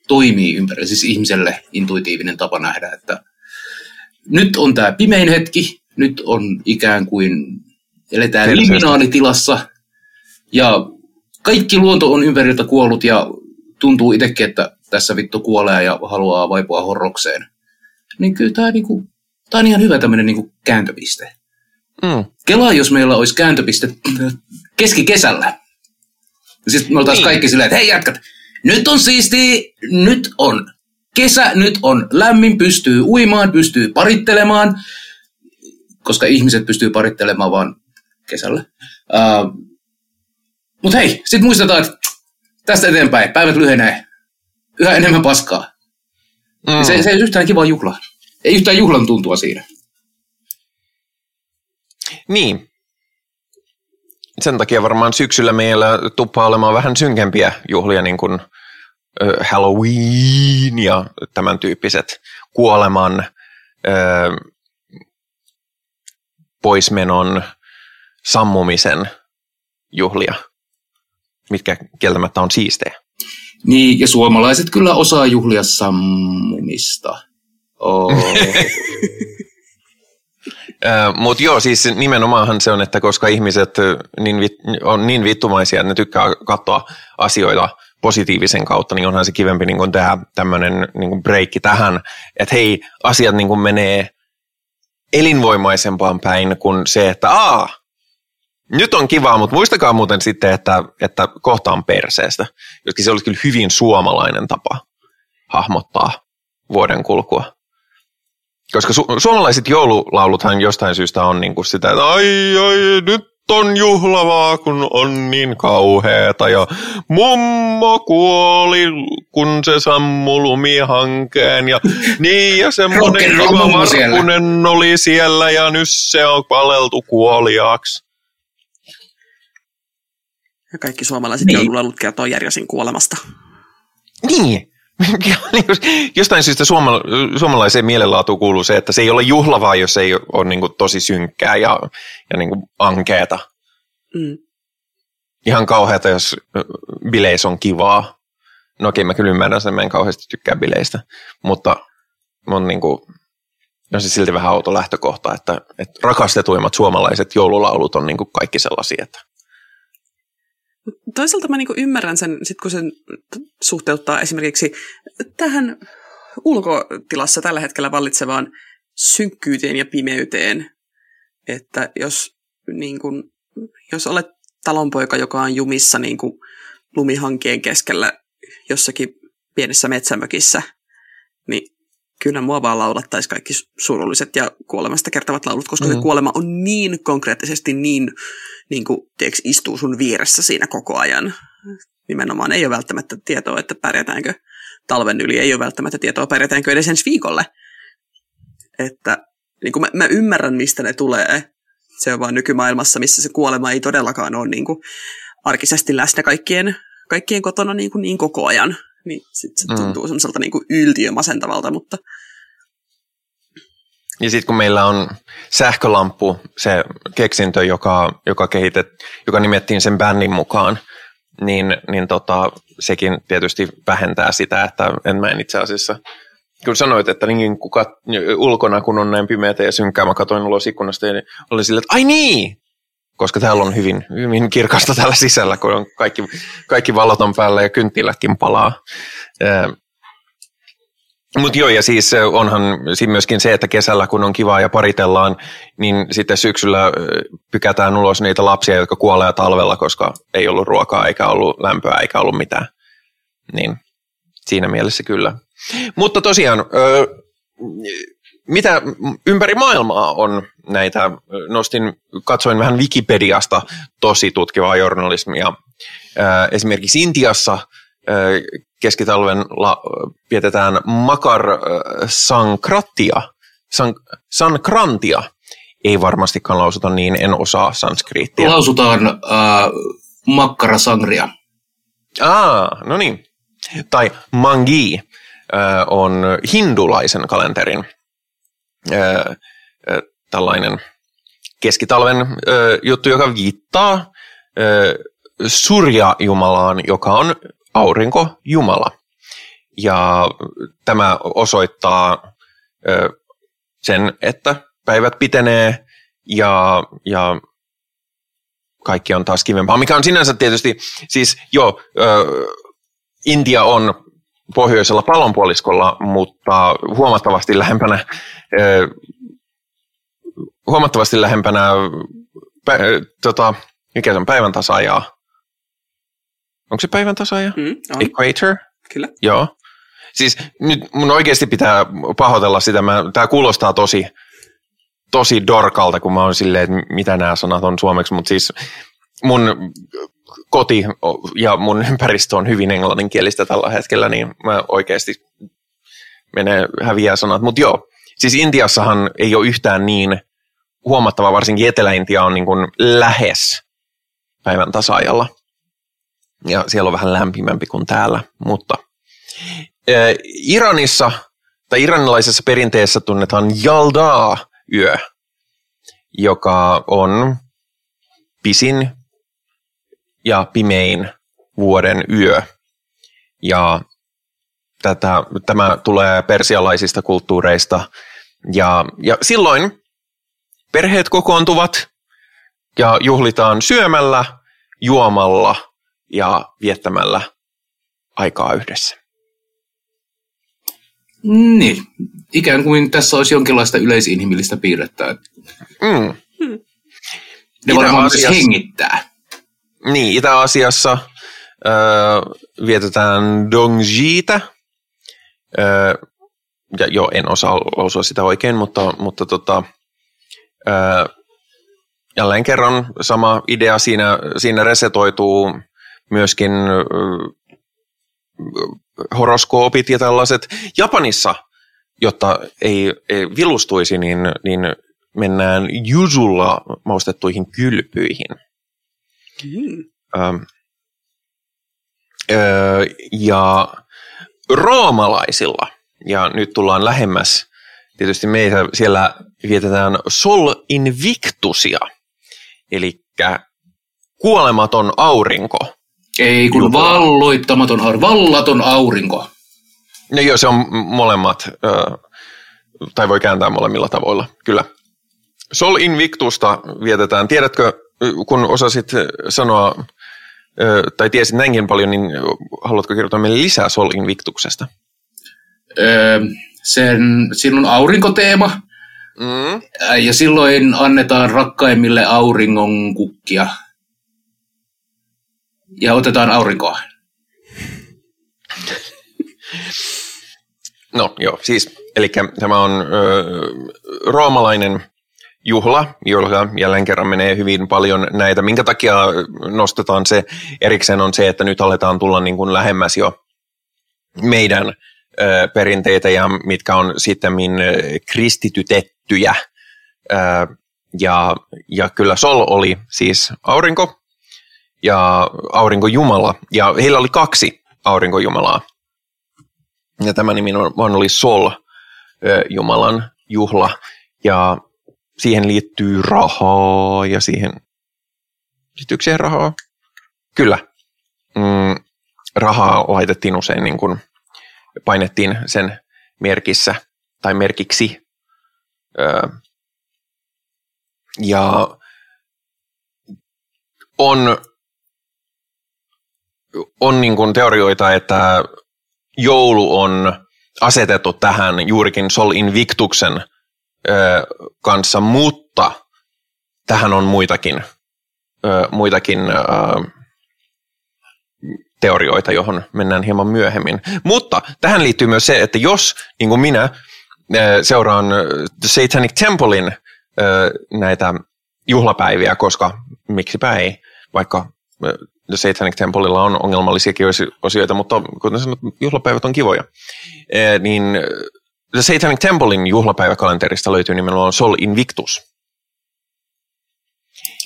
toimii ympärillä. Siis ihmiselle intuitiivinen tapa nähdä, että nyt on tämä pimein hetki, nyt on ikään kuin eletään liminaalitilassa ja kaikki luonto on ympäriltä kuollut ja tuntuu itsekin, että tässä vittu kuolee ja haluaa vaipua horrokseen. Niin kyllä tämä niinku, tää on ihan hyvä tämmöinen niinku kääntöpiste. Mm. Kelaa, jos meillä olisi kääntöpiste keskikesällä. Siis me oltaisiin Niin. kaikki silleen, että hei jätkät, nyt on siisti, nyt on kesä, nyt on lämmin, pystyy uimaan, pystyy parittelemaan, koska ihmiset pystyy parittelemaan vaan kesällä. Uh, Mutta hei, sitten muistetaan, että tästä eteenpäin päivät lyhenee. Yhä enemmän paskaa. Mm. Se, se ei ole yhtään kiva juhla. Ei yhtään juhlan tuntua siinä. Niin. Sen takia varmaan syksyllä meillä tuppaa olemaan vähän synkempiä juhlia, niin kuin Halloween ja tämän tyyppiset kuoleman, poismenon, sammumisen juhlia, mitkä kieltämättä on siistejä. Niin, ja suomalaiset kyllä osaa juhlia sammumista. Oh. (laughs) Mutta joo, siis nimenomaanhan se on, että koska ihmiset niin vit, on niin vittumaisia, että ne tykkää katsoa asioita positiivisen kautta, niin onhan se kivempi niin kun tehdä tämmöinen niin breikki tähän, että hei, asiat niin kun menee elinvoimaisempaan päin kuin se, että aa, nyt on kivaa, mutta muistakaa muuten sitten, että, että kohta on perseestä, joskin se olisi kyllä hyvin suomalainen tapa hahmottaa vuoden kulkua. Koska su- suomalaiset joululauluthan jostain syystä on niin kuin sitä, että ai, ai, nyt on juhlavaa, kun on niin kauheeta. Ja mummo kuoli, kun se sammui lumihankeen. Ja (laughs) niin, ja semmoinen kiva varpunen oli siellä ja nyt se on paleltu kuoliaaksi. Ja kaikki suomalaiset Niin. joululaulut kertoo Järjösin kuolemasta. Niin, (laughs) Jostain syystä suoma, suomalaiseen mielenlaatuun kuuluu se, että se ei ole juhlavaa, jos ei ole niin kuin tosi synkkää ja, ja niin kuin ankeeta. Mm. Ihan kauheata, jos bileissä on kivaa. No okei, mä kyllä ymmärrän sen, mä en kauheasti tykkää bileistä, mutta on niin kuin, no se silti vähän auto lähtökohta, että, että rakastetuimmat suomalaiset joululaulut on niin kuin kaikki sellaisia, että Toisaalta mä niinku ymmärrän sen, sit kun sen suhteuttaa esimerkiksi tähän ulkotilassa tällä hetkellä vallitsevaan synkkyyteen ja pimeyteen, että jos, niin kun, jos olet talonpoika, joka on jumissa niin kuin lumihankien keskellä jossakin pienessä metsämökissä, niin kyllä mua vaan laulattaisi kaikki surulliset ja kuolemasta kertovat laulut, koska mm. se kuolema on niin konkreettisesti niin, niin kuin, tiedätkö, istuu sun vieressä siinä koko ajan. Nimenomaan ei ole välttämättä tietoa, että pärjätäänkö talven yli, ei ole välttämättä tietoa, pärjätäänkö edes ensi viikolle. Että niin kuin mä, mä ymmärrän, mistä ne tulee. Se on vaan nykymaailmassa, missä se kuolema ei todellakaan ole niin kuin arkisesti läsnä kaikkien, kaikkien kotona niin, kuin niin koko ajan niin sit se mm. tuntuu mm. semmoiselta niin yltiömasentavalta, mutta... Ja sitten kun meillä on sähkölamppu, se keksintö, joka, joka, kehitet, joka nimettiin sen bändin mukaan, niin, niin tota, sekin tietysti vähentää sitä, että en mä en itse asiassa kun sanoit, että niin kuka, ulkona, kun on näin pimeätä ja synkkää, mä katsoin ulos ikkunasta ja oli silleen, että ai niin, koska täällä on hyvin, hyvin kirkasta täällä sisällä, kun on kaikki, kaikki valot on päällä ja kynttiläkin palaa. Mutta joo, ja siis onhan myöskin se, että kesällä kun on kivaa ja paritellaan, niin sitten syksyllä pykätään ulos niitä lapsia, jotka kuolee talvella, koska ei ollut ruokaa, eikä ollut lämpöä, eikä ollut mitään. Niin siinä mielessä kyllä. Mutta tosiaan, mitä ympäri maailmaa on näitä, nostin, katsoin vähän Wikipediasta tosi tutkivaa journalismia. Esimerkiksi Intiassa keskitalvella vietetään Makar Sankrattia, San, Sankrantia. Ei varmastikaan lausuta niin, en osaa sanskriittia. Lausutaan äh, Makkara Sangria. Ah, no niin. Tai Mangi äh, on hindulaisen kalenterin äh, tällainen keskitalven ö, juttu, joka viittaa ö, Surja-jumalaan, joka on aurinko-jumala. Ja tämä osoittaa sen, että päivät pitenee ja, ja kaikki on taas kivempaa, mikä on sinänsä tietysti, siis jo, ö, Intia on pohjoisella pallonpuoliskolla, mutta huomattavasti lähempänä huomattavasti lähempänä pä, tota, mikä se on, päivän tasaajaa. Onko se päivän tasaaja? Mm, on. Equator? Kyllä. Joo. Siis nyt mun oikeasti pitää pahoitella sitä. Tämä kuulostaa tosi, tosi dorkalta, kun mä oon silleen, että mitä nämä sanat on suomeksi, mutta siis mun koti ja mun (laughs) ympäristö on hyvin englanninkielistä tällä hetkellä, niin mä oikeasti menee häviää sanat. Mutta joo, siis Intiassahan ei ole yhtään niin huomattava, varsinkin Etelä-Intia on niin kuin lähes päivän tasaajalla. Ja siellä on vähän lämpimämpi kuin täällä, mutta äh, Iranissa tai iranilaisessa perinteessä tunnetaan Yaldaa-yö, joka on pisin ja pimein vuoden yö. Ja tätä, tämä tulee persialaisista kulttuureista. Ja, ja silloin Perheet kokoontuvat ja juhlitaan syömällä, juomalla ja viettämällä aikaa yhdessä. Niin, ikään kuin tässä olisi jonkinlaista yleisinhimillistä piirrettä. Mm. Ne varmaan myös hengittää. Niin, Itä-Asiassa öö, vietetään Dongjiita. Öö, ja joo, en osaa lausua sitä oikein, mutta, mutta tota, jälleen kerran sama idea siinä, siinä resetoituu myöskin horoskoopit ja tällaiset. Japanissa, jotta ei, ei vilustuisi, niin, niin mennään jusulla maustettuihin kylpyihin. Mm. Ö, ö, ja roomalaisilla, ja nyt tullaan lähemmäs, tietysti meitä siellä vietetään Sol Invictusia, eli kuolematon aurinko. Ei kun valloittamaton aurinko, vallaton aurinko. No joo, se on molemmat, tai voi kääntää molemmilla tavoilla, kyllä. Sol Invictusta vietetään. Tiedätkö, kun osasit sanoa, tai tiesit näinkin paljon, niin haluatko kertoa meille lisää Sol Invictuksesta? Öö, sen, siinä on aurinkoteema, mm. ja silloin annetaan rakkaimmille auringon kukkia. Ja otetaan aurinkoa. (laughs) No joo, siis, eli tämä on ö, roomalainen juhla, jolla jälleen kerran menee hyvin paljon näitä. Minkä takia nostetaan se erikseen on se, että nyt aletaan tulla niin kuin lähemmäs jo meidän ö, perinteitä ja mitkä on sitten kristitytettyjä. Ö, ja, ja kyllä Sol oli siis aurinko ja aurinkojumala, ja heillä oli kaksi aurinkojumalaa. Ja tämä nimi on, oli Sol, Jumalan juhla, ja siihen liittyy rahaa, ja siihen, liittyykö siihen rahaa? Kyllä. Mm, rahaa laitettiin usein, niin kuin painettiin sen merkissä, tai merkiksi. Öö, ja on, on niin kuin teorioita, että joulu on asetettu tähän juurikin Sol Invictuksen kanssa, mutta tähän on muitakin, muitakin teorioita, johon mennään hieman myöhemmin. Mutta tähän liittyy myös se, että jos, niin kuin minä, seuraan Satanic Templein näitä juhlapäiviä, koska miksipä ei, vaikka The Satanic Templeilla on ongelmallisiakin osioita, mutta kuten sanot, juhlapäivät on kivoja. E, niin The Satanic Templein juhlapäiväkalenterista löytyy nimenomaan Sol Invictus.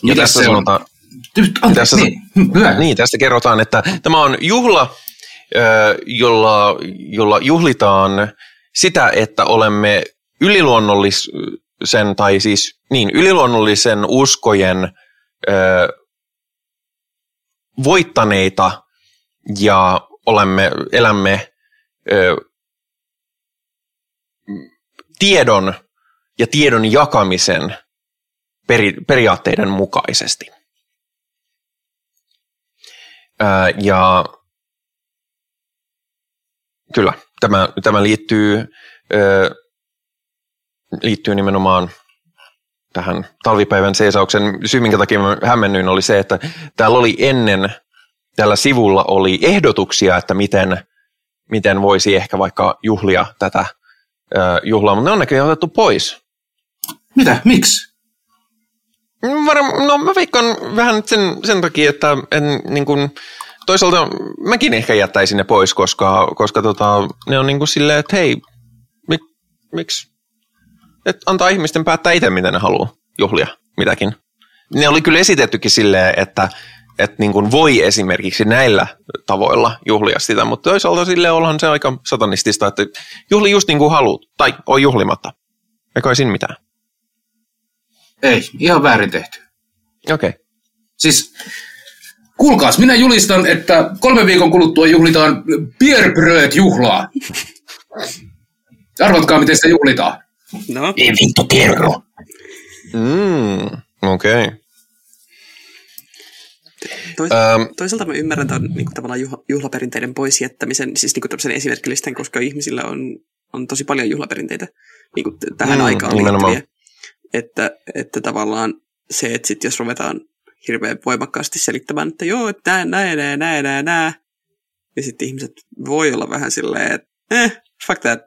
Ja tässä se sanotaan, on? tässä, niin. niin, tässä kerrotaan, että tämä on juhla, jolla, jolla juhlitaan sitä, että olemme yliluonnollisen, tai siis niin, yliluonnollisen uskojen voittaneita ja olemme, elämme ö, tiedon ja tiedon jakamisen peri, periaatteiden mukaisesti. Ö, ja kyllä, tämä, tämä liittyy, ö, liittyy nimenomaan – tähän talvipäivän seisauksen syy, minkä takia mä hämmennyin, oli se, että täällä oli ennen, tällä sivulla oli ehdotuksia, että miten, miten voisi ehkä vaikka juhlia tätä ö, juhlaa, mutta ne on näköjään otettu pois. Mitä? Miksi? Varm, no mä veikkaan vähän sen, sen takia, että en, niin kun, toisaalta mäkin ehkä jättäisin ne pois, koska, koska tota, ne on niin kuin silleen, että hei, mik, miksi että antaa ihmisten päättää itse, miten ne haluaa juhlia mitäkin. Ne oli kyllä esitettykin silleen, että, että niin kuin voi esimerkiksi näillä tavoilla juhlia sitä, mutta toisaalta sille ollaan se aika satanistista, että juhli just niin kuin haluat, tai on juhlimatta. Eikä kai siinä mitään. Ei, ihan väärin tehty. Okei. Okay. Siis, kuulkaas, minä julistan, että kolme viikon kuluttua juhlitaan Pierbröt-juhlaa. Arvatkaa, miten sitä juhlitaan. No. Ei vittu kerro. Mm, okei. Okay. Tois, ähm. Toisaalta mä ymmärrän tämän niin kuin, tavallaan juhla, juhlaperinteiden pois jättämisen, siis niin kuin esimerkillisten, koska ihmisillä on, on tosi paljon juhlaperinteitä niin kuin tähän mm, aikaan liittyviä. Että, että tavallaan se, että sit jos ruvetaan hirveän voimakkaasti selittämään, että joo, että näin, näin, näin, näin, näin, ja sitten ihmiset voi olla vähän silleen, että eh, fuck that,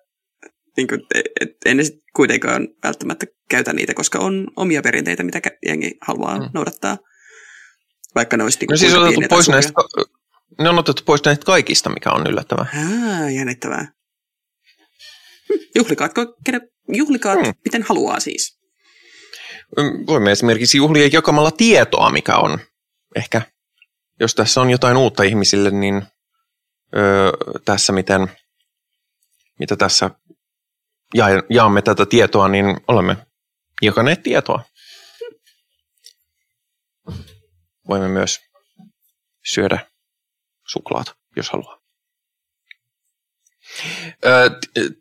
niin kuin, et, en sit kuitenkaan välttämättä käytä niitä, koska on omia perinteitä, mitä jengi haluaa mm. noudattaa. Vaikka ne olisi niin no siis on otettu pois näistä, ne on otettu pois näistä kaikista, mikä on yllättävää. Ah, jännittävää. Juhlikaatko, kenen, juhlikaat hmm. miten haluaa siis. Mm, voimme esimerkiksi juhlia jakamalla tietoa, mikä on ehkä, jos tässä on jotain uutta ihmisille, niin öö, tässä miten mitä tässä jaamme tätä tietoa, niin olemme jakaneet tietoa. Voimme myös syödä suklaata, jos haluaa.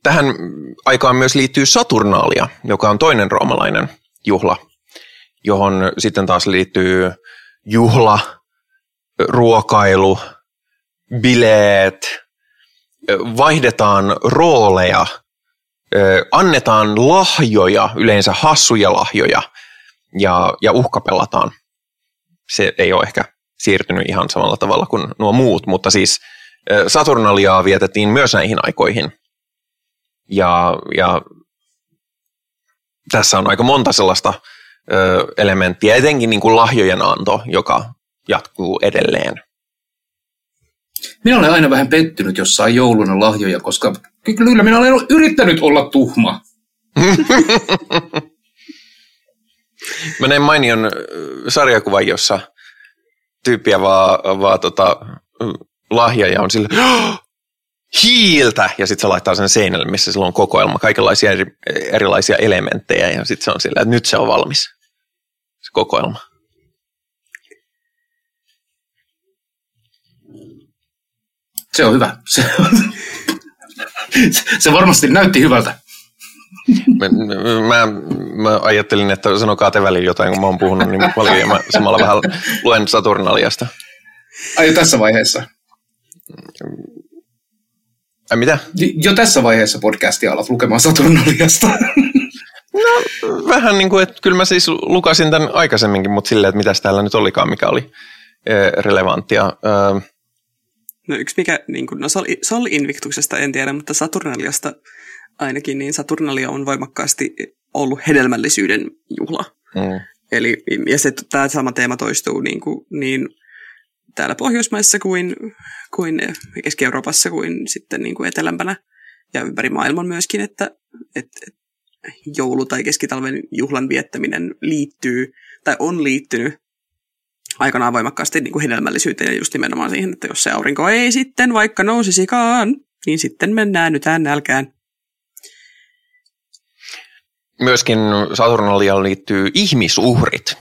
Tähän aikaan myös liittyy Saturnaalia, joka on toinen roomalainen juhla, johon sitten taas liittyy juhla, ruokailu, bileet, vaihdetaan rooleja, annetaan lahjoja, yleensä hassuja lahjoja, ja, ja uhkapelataan. Se ei ole ehkä siirtynyt ihan samalla tavalla kuin nuo muut, mutta siis Saturnaliaa vietettiin myös näihin aikoihin. Ja, ja tässä on aika monta sellaista ö, elementtiä, etenkin niin kuin lahjojen anto, joka jatkuu edelleen. Minä olen aina vähän pettynyt, jos saa jouluna lahjoja, koska kyllä minä olen yrittänyt olla tuhma. (laughs) Mä näin mainion sarjakuvan, jossa tyyppiä vaan, vaan tota, lahja ja on sille hiiltä. Ja sitten se laittaa sen seinälle, missä sillä on kokoelma, kaikenlaisia eri, erilaisia elementtejä. Ja sitten se on sillä, että nyt se on valmis, se kokoelma. Se on hyvä. Se, on, se varmasti näytti hyvältä. Mä, mä, mä ajattelin, että sanokaa te välillä jotain, kun mä oon puhunut niin paljon ja mä samalla vähän luen Saturnaliasta. Ai tässä vaiheessa? Ai mitä? Jo tässä vaiheessa podcastia alat lukemaan Saturnaliasta. No vähän niin kuin, että kyllä mä siis lukasin tämän aikaisemminkin, mutta silleen, että mitäs täällä nyt olikaan, mikä oli eh, relevanttia. No yksi mikä, niin kuin, no Sol, Sol Invictuksesta en tiedä, mutta Saturnaliasta ainakin, niin Saturnalia on voimakkaasti ollut hedelmällisyyden juhla. Mm. Eli, ja se, tämä sama teema toistuu niin, kuin, niin täällä Pohjoismaissa kuin, kuin Keski-Euroopassa kuin sitten niin kuin etelämpänä ja ympäri maailman myöskin, että, että joulu- tai keskitalven juhlan viettäminen liittyy tai on liittynyt aikanaan voimakkaasti niin kuin hedelmällisyyteen ja just nimenomaan siihen, että jos se aurinko ei sitten vaikka nousisikaan, niin sitten mennään nyt nälkään. Myöskin Saturnaliaan liittyy ihmisuhrit.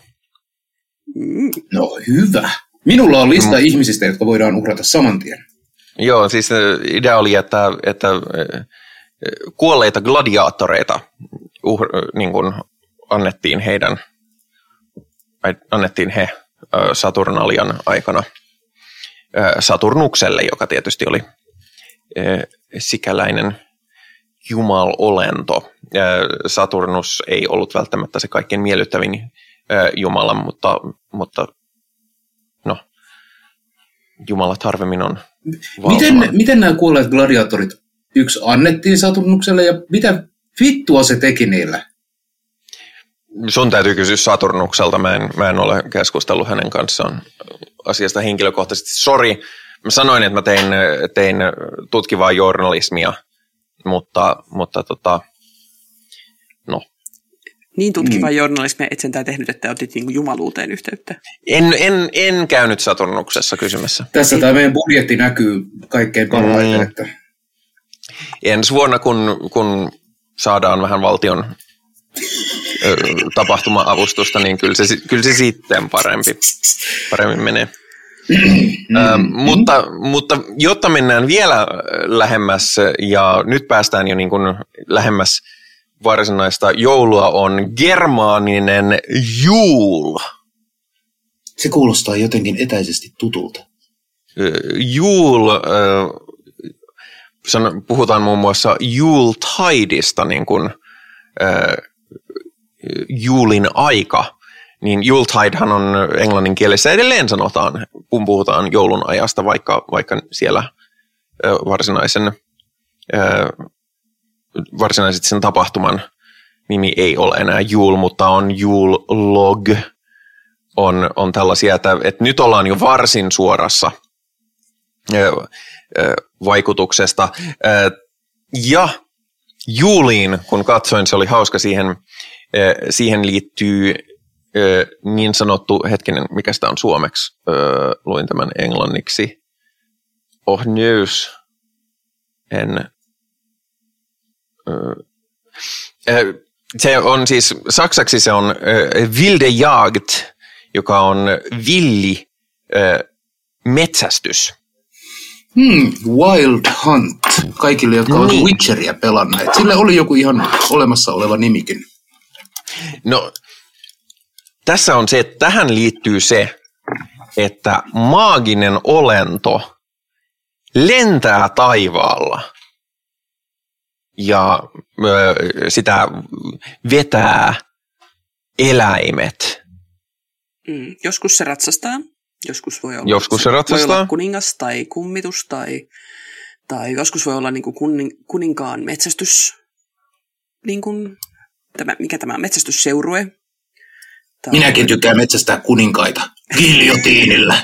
Mm. No hyvä. Minulla on lista mm. ihmisistä, jotka voidaan uhrata saman tien. Joo, siis idea oli, että, että kuolleita gladiaattoreita uh, niin kuin annettiin heidän, annettiin he Saturnalian aikana Saturnukselle, joka tietysti oli sikäläinen jumalolento. Saturnus ei ollut välttämättä se kaikkein miellyttävin jumala, mutta, mutta no, jumalat harvemmin on miten, miten nämä kuolleet gladiaattorit yksi annettiin Saturnukselle ja mitä vittua se teki niille? Sun täytyy kysyä Saturnukselta, mä en, mä en ole keskustellut hänen kanssaan asiasta henkilökohtaisesti. Sori, mä sanoin, että mä tein, tein tutkivaa journalismia, mutta, mutta tota, no. Niin tutkivaa mm. journalismia et sentään tehnyt, että otit niinku jumaluuteen yhteyttä. En, en, en käynyt Saturnuksessa kysymässä. Tässä tämä meidän budjetti näkyy kaikkein parhaiten. Mm. Että... Ensi vuonna, kun, kun saadaan vähän valtion tapahtuma-avustusta, niin kyllä se, kyllä se sitten parempi, paremmin menee. Mm-hmm. Ö, mutta, mutta jotta mennään vielä lähemmäs ja nyt päästään jo niin kuin lähemmäs varsinaista joulua on germaaninen juul. Se kuulostaa jotenkin etäisesti tutulta. Juul, puhutaan muun muassa Jultideista, niin kuin juulin aika, niin Juletidehan on englannin kielessä edelleen sanotaan, kun puhutaan joulun ajasta, vaikka, vaikka siellä varsinaisen, varsinaisesti sen tapahtuman nimi ei ole enää Jul, mutta on Jul Log, on, on tällaisia, että, että nyt ollaan jo varsin suorassa vaikutuksesta. Ja Juliin, kun katsoin, se oli hauska siihen, siihen liittyy niin sanottu, hetkinen, mikä sitä on suomeksi, luin tämän englanniksi, oh news, en, se on siis, saksaksi se on wilde jagd, joka on villi metsästys. Hmm, Wild Hunt. Kaikille, jotka ovat niin. Witcheria pelanneet. Sille oli joku ihan olemassa oleva nimikin. No, tässä on se, että tähän liittyy se, että maaginen olento lentää taivaalla ja ö, sitä vetää eläimet. Mm, joskus se ratsastaa, joskus voi olla, joskus se, ratsastaa. Voi olla kuningas tai kummitus tai, tai joskus voi olla niin kuin kunin, kuninkaan metsästys, niin kuin, tämä, mikä tämä metsästysseurue. Tai... Minäkin tykkään metsästää kuninkaita giljotiinilla.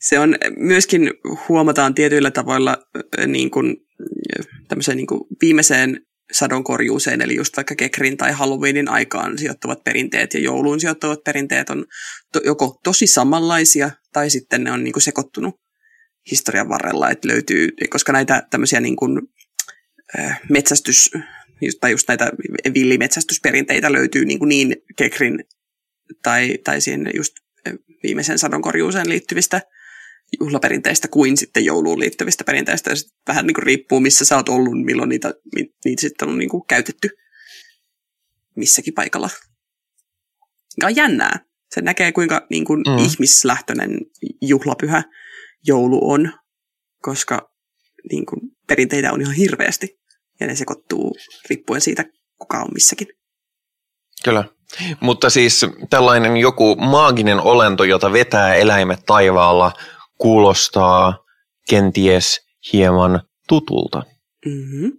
se on myöskin huomataan tietyillä tavoilla niin kuin, tämmöiseen niin kuin viimeiseen sadonkorjuuseen, eli just vaikka Kekrin tai Halloweenin aikaan sijoittuvat perinteet ja jouluun sijoittuvat perinteet on to, joko tosi samanlaisia tai sitten ne on niin kuin sekoittunut historian varrella, että löytyy, koska näitä tämmöisiä niin kuin, metsästys, tai just näitä villimetsästysperinteitä löytyy niin, kuin niin Kekrin tai, tai siihen just viimeisen sadonkorjuuseen liittyvistä juhlaperinteistä kuin sitten jouluun liittyvistä perinteistä. Ja vähän niin kuin riippuu, missä sä oot ollut, milloin niitä, niitä sitten on niin kuin käytetty missäkin paikalla. Mikä on jännää. Se näkee, kuinka niin kuin mm. ihmislähtöinen juhlapyhä joulu on, koska niin kuin, perinteitä on ihan hirveästi. Ja ne sekoittuu riippuen siitä, kuka on missäkin. Kyllä. Mutta siis tällainen joku maaginen olento, jota vetää eläimet taivaalla, kuulostaa kenties hieman tutulta. Mm-hmm.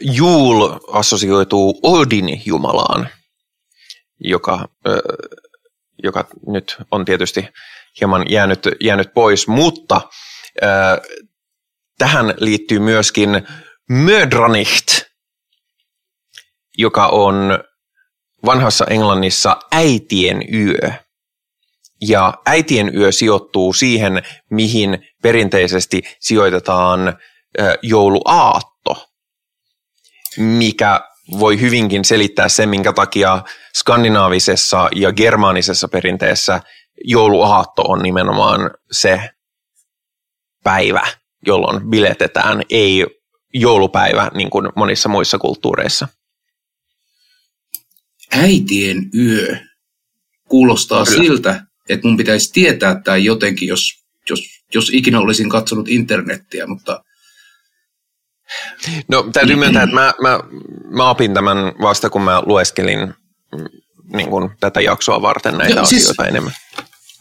Juul assosioituu Odin jumalaan, joka, joka nyt on tietysti hieman jäänyt, jäänyt pois, mutta tähän liittyy myöskin Mödranicht, joka on vanhassa Englannissa äitien yö. Ja äitien yö sijoittuu siihen, mihin perinteisesti sijoitetaan jouluaatto, mikä voi hyvinkin selittää sen, minkä takia skandinaavisessa ja germaanisessa perinteessä jouluaatto on nimenomaan se päivä, jolloin biletetään, ei joulupäivä niin kuin monissa muissa kulttuureissa. Äitien yö kuulostaa Kyllä. siltä, että mun pitäisi tietää tämä jotenkin, jos, jos, jos ikinä olisin katsonut internettiä, mutta... No täytyy myöntää, että mä, mä, mä opin tämän vasta, kun mä lueskelin mm, niin kuin, tätä jaksoa varten näitä Joo, siis, asioita enemmän.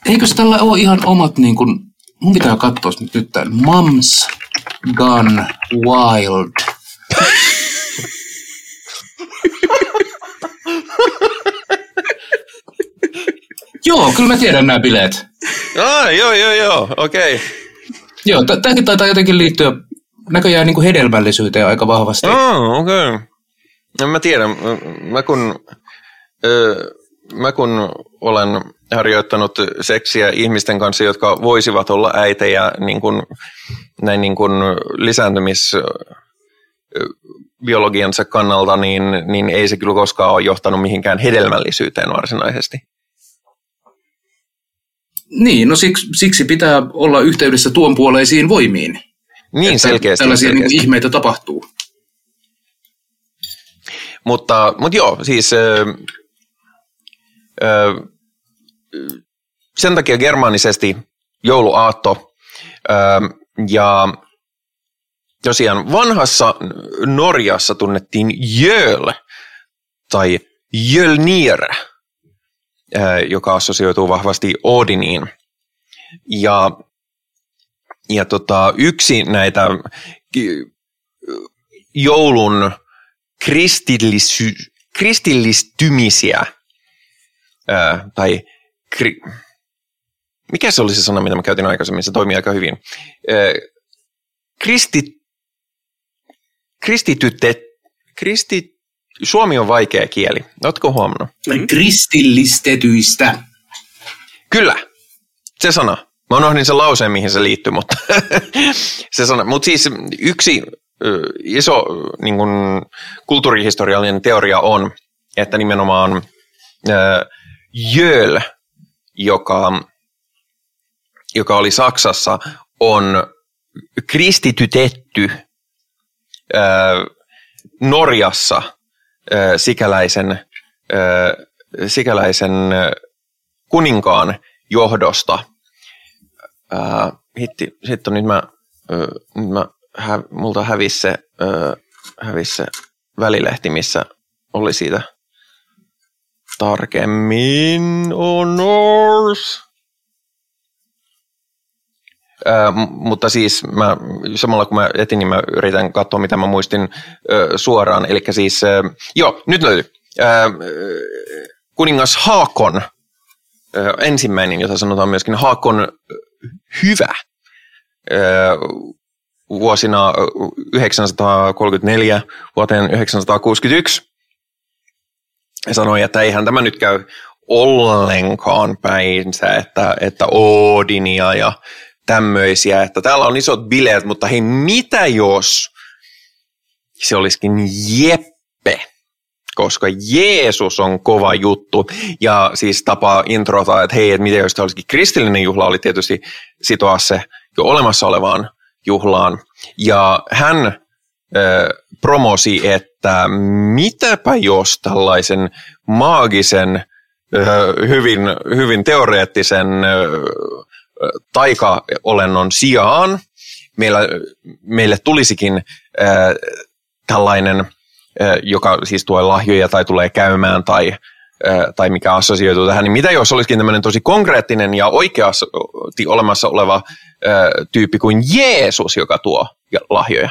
Eikö tällä ole ihan omat, niin kuin, mun pitää katsoa nyt tämän, Mums Gone Wild. (laughs) Joo, kyllä mä tiedän nämä bileet. Ah, joo, joo, joo, okei. Okay. Joo, tämäkin taitaa jotenkin liittyä näköjään niin kuin hedelmällisyyteen aika vahvasti. Ah, okei. Okay. No, mä tiedän, mä kun, ö, mä kun olen harjoittanut seksiä ihmisten kanssa, jotka voisivat olla äitejä niin kuin, näin niin kuin lisääntymis biologiansa kannalta, niin, niin ei se kyllä koskaan ole johtanut mihinkään hedelmällisyyteen varsinaisesti. Niin, no siksi, siksi pitää olla yhteydessä tuon puoleisiin voimiin. Niin, selkeästi. Tällaisia selkeästi. Niin ihmeitä tapahtuu. Mutta, mutta joo, siis ö, ö, sen takia germaanisesti jouluaatto ja tosiaan vanhassa Norjassa tunnettiin jöl tai jölnir – joka assosioituu vahvasti Odiniin. Ja, ja tota, yksi näitä joulun kristillisy, kristillistymisiä, tai kri, mikä se oli se sana, mitä mä käytin aikaisemmin, se toimii aika hyvin. Kristi, kristitytte, kristit, Suomi on vaikea kieli. Oletko huomannut? Kristillistetyistä. Kyllä, se sana. Mä unohdin sen lauseen, mihin se liittyy, mutta (laughs) se sana. Mutta siis yksi iso niin kun, kulttuurihistoriallinen teoria on, että nimenomaan Jöl, joka, joka oli Saksassa, on kristitytetty ö, Norjassa ö, sikäläisen, ö, sikäläisen kuninkaan johdosta. Ää, hitti, sitten nyt mä, ö, nyt mä hä, multa hävisi se, hävisi se välilehti, missä oli siitä tarkemmin honors. Ää, mutta siis mä, samalla kun mä etin, niin mä yritän katsoa, mitä mä muistin ö, suoraan. Eli siis, ö, joo, nyt löytyy. Ää, kuningas Haakon, ö, ensimmäinen, jota sanotaan myöskin Haakon hyvä, ö, vuosina 934 vuoteen 961 sanoi, että eihän tämä nyt käy ollenkaan päinsä, että, että Odinia ja tämmöisiä, että täällä on isot bileet, mutta hei, mitä jos se olisikin Jeppe, koska Jeesus on kova juttu. Ja siis tapa introta, että hei, että mitä jos tämä olisikin kristillinen juhla, oli tietysti sitoa se jo olemassa olevaan juhlaan. Ja hän promosi, että mitäpä jos tällaisen maagisen, hyvin, hyvin teoreettisen taikaolennon sijaan meillä, meille tulisikin tällainen, joka siis tuo lahjoja tai tulee käymään tai tai mikä assosioituu tähän, niin mitä jos olisikin tämmöinen tosi konkreettinen ja oikeasti olemassa oleva tyyppi kuin Jeesus, joka tuo lahjoja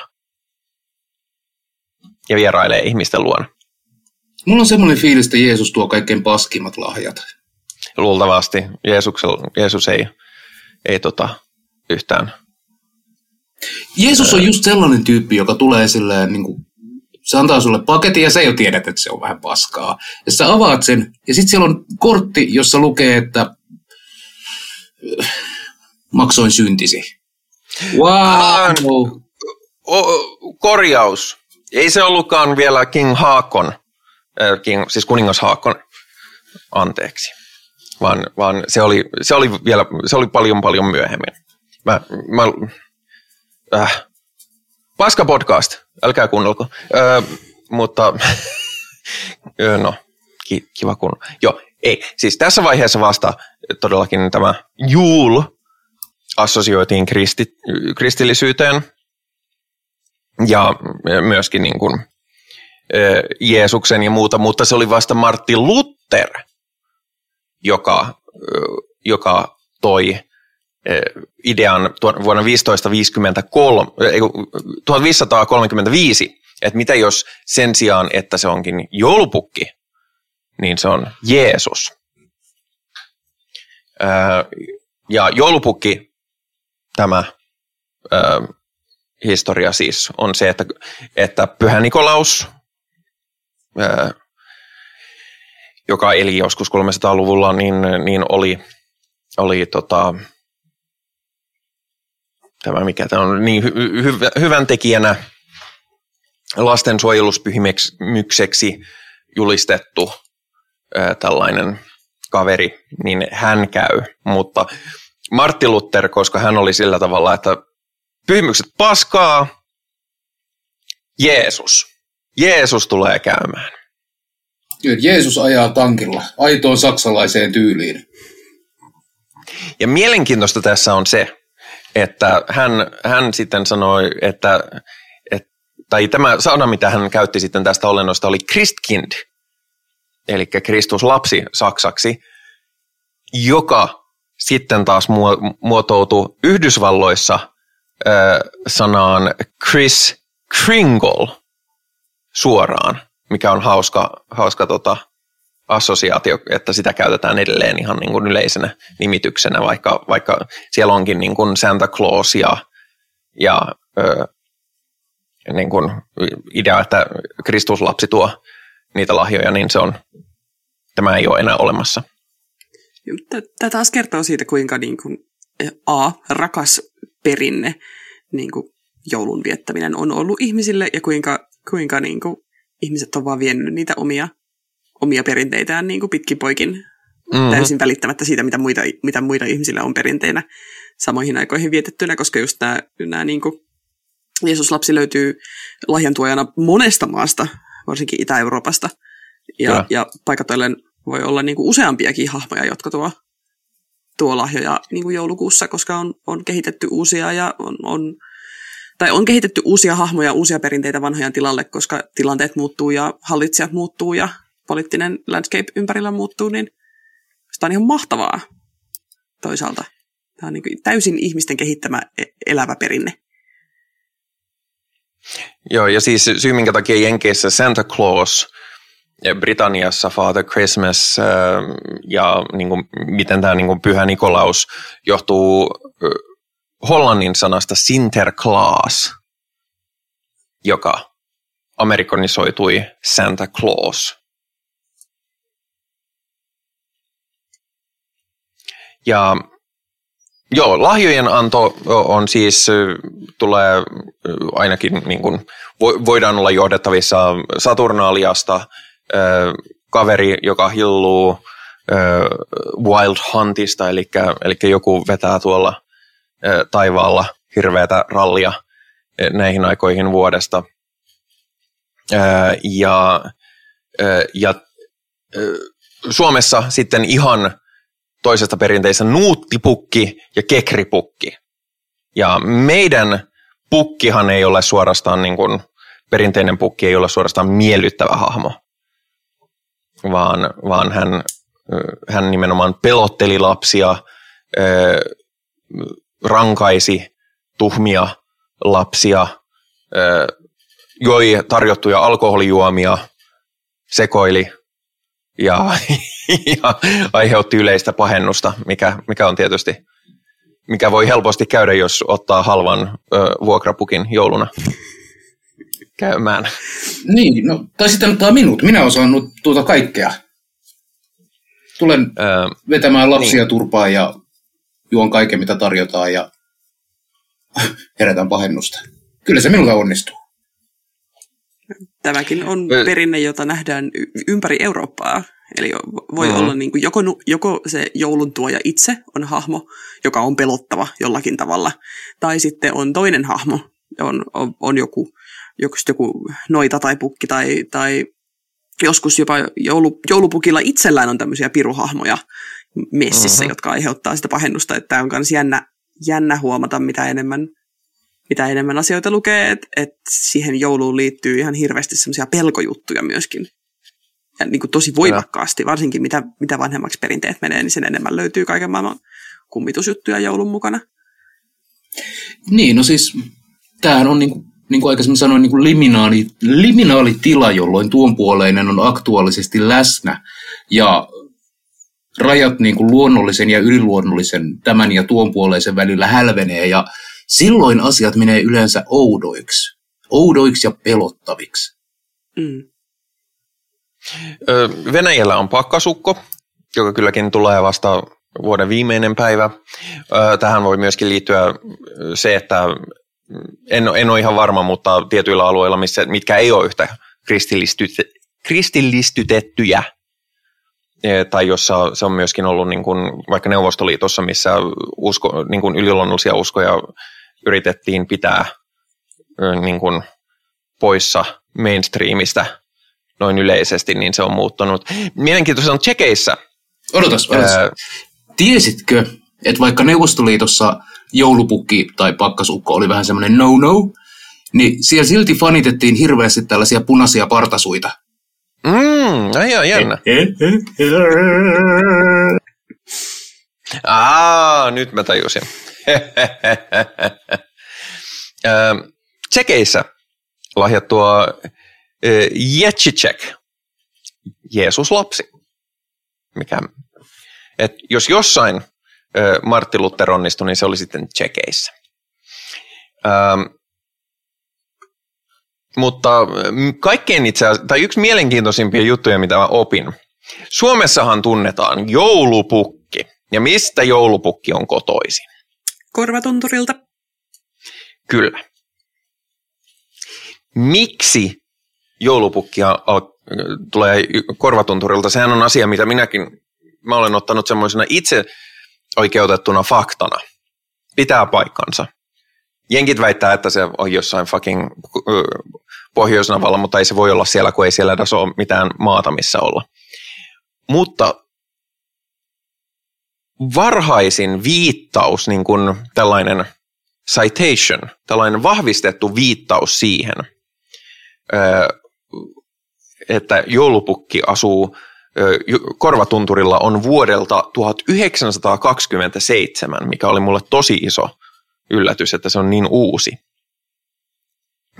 ja vierailee ihmisten luona. Mulla on semmoinen fiilis, että Jeesus tuo kaikkein paskimmat lahjat. Luultavasti. Jeesus ei, ei tota, yhtään. Jeesus on just sellainen tyyppi, joka tulee silleen, niin kuin, se antaa sulle paketin ja sä jo tiedät, että se on vähän paskaa. Ja sä avaat sen ja sitten siellä on kortti, jossa lukee, että maksoin syntisi. Wow! O- korjaus. Ei se ollutkaan vielä King Haakon, King, siis kuningas Haakon, anteeksi. Vaan, vaan se, oli, se, oli vielä, se oli paljon paljon myöhemmin. Mä, mä, äh, paska podcast, älkää kuunnelko. Äh, mutta (laughs) no, ki, kiva kun. Joo, ei. Siis tässä vaiheessa vasta todellakin tämä Juul assosioitiin kristi, kristillisyyteen ja myöskin niin kuin, Jeesuksen ja muuta, mutta se oli vasta Martti Luther, joka, joka toi idean vuonna 1553, 1535, että mitä jos sen sijaan, että se onkin joulupukki, niin se on Jeesus. Ja joulupukki tämä historia siis on se, että, että Pyhä Nikolaus, ö, joka eli joskus 300-luvulla, niin, niin oli, oli tota, tämä mikä tämä on, niin hy, hy, hyvän tekijänä lastensuojeluspyhimykseksi julistettu ö, tällainen kaveri, niin hän käy, mutta Martti Luther, koska hän oli sillä tavalla, että pyhimykset paskaa, Jeesus. Jeesus tulee käymään. Jeesus ajaa tankilla, aitoon saksalaiseen tyyliin. Ja mielenkiintoista tässä on se, että hän, hän sitten sanoi, että, että tai tämä sana, mitä hän käytti sitten tästä olennosta, oli Christkind, eli Kristus lapsi saksaksi, joka sitten taas muotoutui Yhdysvalloissa sanaan Chris Kringle suoraan, mikä on hauska, hauska tota, assosiaatio, että sitä käytetään edelleen ihan niin kuin yleisenä nimityksenä, vaikka, vaikka siellä onkin niin kuin Santa Claus ja, ja ö, niin kuin idea, että Kristuslapsi tuo niitä lahjoja, niin se on, tämä ei ole enää olemassa. Tämä taas kertoo siitä, kuinka niin kuin A, rakas perinne niin kuin joulun viettäminen on ollut ihmisille ja kuinka, kuinka niin kuin, ihmiset on vaan vienyt niitä omia, omia perinteitään niin kuin pitkin poikin mm-hmm. täysin välittämättä siitä, mitä muita, mitä muita ihmisillä on perinteinä samoihin aikoihin vietettynä, koska just nämä, nämä niin kuin Jeesus-lapsi löytyy lahjantuojana monesta maasta, varsinkin Itä-Euroopasta. Ja, ja paikatoilleen voi olla niin kuin useampiakin hahmoja, jotka tuo, tuo lahjoja niin kuin joulukuussa, koska on, on kehitetty uusia ja on, on, tai on kehitetty uusia hahmoja, uusia perinteitä vanhojen tilalle, koska tilanteet muuttuu ja hallitsijat muuttuu ja poliittinen landscape ympärillä muuttuu, niin sitä on ihan mahtavaa toisaalta. Tämä on niin kuin täysin ihmisten kehittämä e-, elävä perinne. Joo, ja siis syy, minkä takia Jenkeissä Santa Claus Britanniassa Father Christmas äh, ja niin kuin, miten tämä niin kuin Pyhä Nikolaus johtuu hollannin sanasta Sinterklaas, joka amerikanisoitui Santa Claus. Ja Joo, lahjojen anto on siis, tulee ainakin, niin kuin, voidaan olla johdettavissa Saturnaaliasta, kaveri, joka hilluu Wild Huntista, eli, eli joku vetää tuolla taivaalla hirveätä rallia näihin aikoihin vuodesta. Ja, ja Suomessa sitten ihan toisesta perinteistä nuuttipukki ja kekripukki. Ja meidän pukkihan ei ole suorastaan niin kuin, perinteinen pukki ei ole suorastaan miellyttävä hahmo, vaan, vaan hän, hän nimenomaan pelotteli lapsia, rankaisi tuhmia lapsia, joi tarjottuja alkoholijuomia, sekoili ja, (laughs) ja aiheutti yleistä pahennusta, mikä, mikä on tietysti, mikä voi helposti käydä, jos ottaa halvan ö, vuokrapukin jouluna käymään. Niin, no, tai sitten ottaa minut. Minä olen saanut tuota kaikkea. Tulen öö, vetämään lapsia niin. turpaan ja juon kaiken, mitä tarjotaan ja (laughs) herätän pahennusta. Kyllä se minulta onnistuu. Tämäkin on perinne, jota nähdään ympäri Eurooppaa. Eli voi mm-hmm. olla niin kuin joko, joko se joulun tuoja itse on hahmo, joka on pelottava jollakin tavalla, tai sitten on toinen hahmo, on, on, on joku, joku, joku noita tai pukki, tai, tai joskus jopa joulu, joulupukilla itsellään on tämmöisiä piruhahmoja messissä, mm-hmm. jotka aiheuttaa sitä pahennusta. Että tämä on myös jännä, jännä huomata, mitä enemmän mitä enemmän asioita lukee, että et siihen jouluun liittyy ihan hirveästi semmoisia pelkojuttuja myöskin. Ja niin kuin tosi voimakkaasti, varsinkin mitä, mitä vanhemmaksi perinteet menee, niin sen enemmän löytyy kaiken maailman kummitusjuttuja joulun mukana. Niin, no siis tämähän on niin kuin, niin kuin aikaisemmin sanoin, niin kuin liminaali, liminaalitila, jolloin tuonpuoleinen on aktuaalisesti läsnä ja rajat niin kuin luonnollisen ja yliluonnollisen tämän ja tuonpuoleisen välillä hälvenee ja silloin asiat menee yleensä oudoiksi. Oudoiksi ja pelottaviksi. Mm. Venäjällä on pakkasukko, joka kylläkin tulee vasta vuoden viimeinen päivä. Tähän voi myöskin liittyä se, että en, en ole ihan varma, mutta tietyillä alueilla, missä, mitkä ei ole yhtä kristillistytettyjä, e, tai jossa se on myöskin ollut niin kuin vaikka Neuvostoliitossa, missä usko, niin kuin yliluonnollisia uskoja yritettiin pitää niin kuin poissa mainstreamista noin yleisesti, niin se on muuttunut. Mielenkiintoista on Tsekeissä. Odotas, odotas. Ää, Tiesitkö, että vaikka Neuvostoliitossa joulupukki tai pakkasukko oli vähän semmoinen no-no, niin siellä silti fanitettiin hirveästi tällaisia punaisia partasuita. Mm, ai jännä. Aa, nyt mä tajusin. (laughs) Tsekeissä lahjattua Jetsicek, Jeesus lapsi. Mikä, et jos jossain Martti Luther onnistui, niin se oli sitten Tsekeissä. Ähm, mutta kaikkein itse asiassa, tai yksi mielenkiintoisimpia juttuja, mitä mä opin. Suomessahan tunnetaan joulupukki. Ja mistä joulupukki on kotoisin? Korvatunturilta. Kyllä. Miksi joulupukkia al- tulee korvatunturilta? Sehän on asia, mitä minäkin, mä olen ottanut semmoisena itse oikeutettuna faktana. Pitää paikkansa. Jenkit väittää, että se on jossain fucking pohjoisnavalla, mutta ei se voi olla siellä, kun ei siellä edes ole mitään maata, missä olla. Mutta varhaisin viittaus, niin kuin tällainen citation, tällainen vahvistettu viittaus siihen, että joulupukki asuu Korvatunturilla on vuodelta 1927, mikä oli mulle tosi iso yllätys, että se on niin uusi.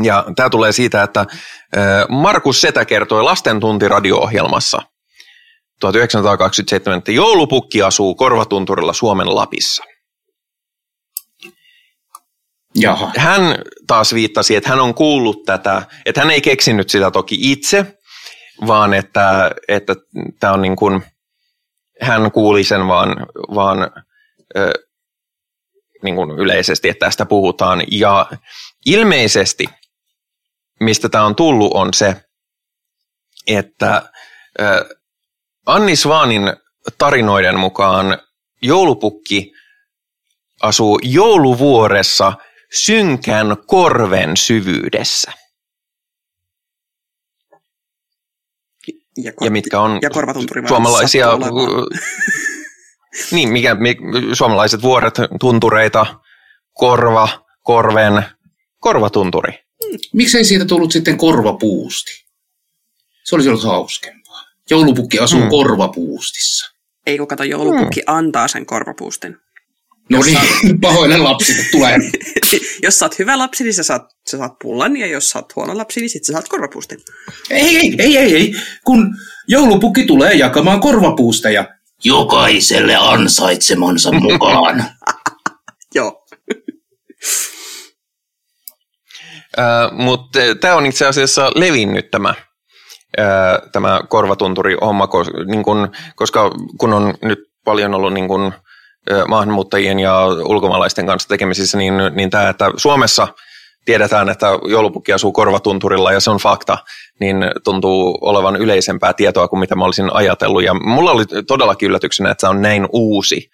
Ja tämä tulee siitä, että Markus Setä kertoi lastentunti radio-ohjelmassa 1927, että joulupukki asuu Korvatunturilla Suomen Lapissa. Jaha. Hän taas viittasi, että hän on kuullut tätä, että hän ei keksinyt sitä toki itse, vaan että, että tämä on niin kuin, hän kuuli sen vaan, vaan ö, niin kuin yleisesti, että tästä puhutaan. Ja ilmeisesti, mistä tämä on tullut, on se, että ö, Anni Svaanin tarinoiden mukaan joulupukki asuu jouluvuoressa synkän korven syvyydessä. Ja, kor- Ja mitkä on ja suomalaisia, (laughs) niin, mikä, mi, suomalaiset vuoret, tuntureita, korva, korven, korvatunturi. Miksei siitä tullut sitten korvapuusti? Se olisi ollut hauskempaa. Joulupukki asuu Mm. mm. korvapuustissa. Ei kun kato, joulupukki Hmm. antaa sen korvapuustin. No Jos niin, (laughs) pahoille lapsille tulee. (laughs) jos sä oot hyvä lapsi, niin sä saat, sä saat pullan, ja jos sä oot huono lapsi, niin sit sä saat korvapuustin. Ei, ei, ei, ei, ei. Kun joulupukki tulee jakamaan korvapuusteja. Jokaiselle ansaitsemansa (laughs) mukaan. Joo. Mutta tämä on itse asiassa levinnyt tämä, tämä korvatunturi-homma, kos, niin kun, koska kun on nyt paljon ollut niin kun, maahanmuuttajien ja ulkomaalaisten kanssa tekemisissä, niin, niin tämä, että Suomessa tiedetään, että joulupukki asuu korvatunturilla ja se on fakta, niin tuntuu olevan yleisempää tietoa kuin mitä mä olisin ajatellut. Ja mulla oli todellakin yllätyksenä, että se on näin uusi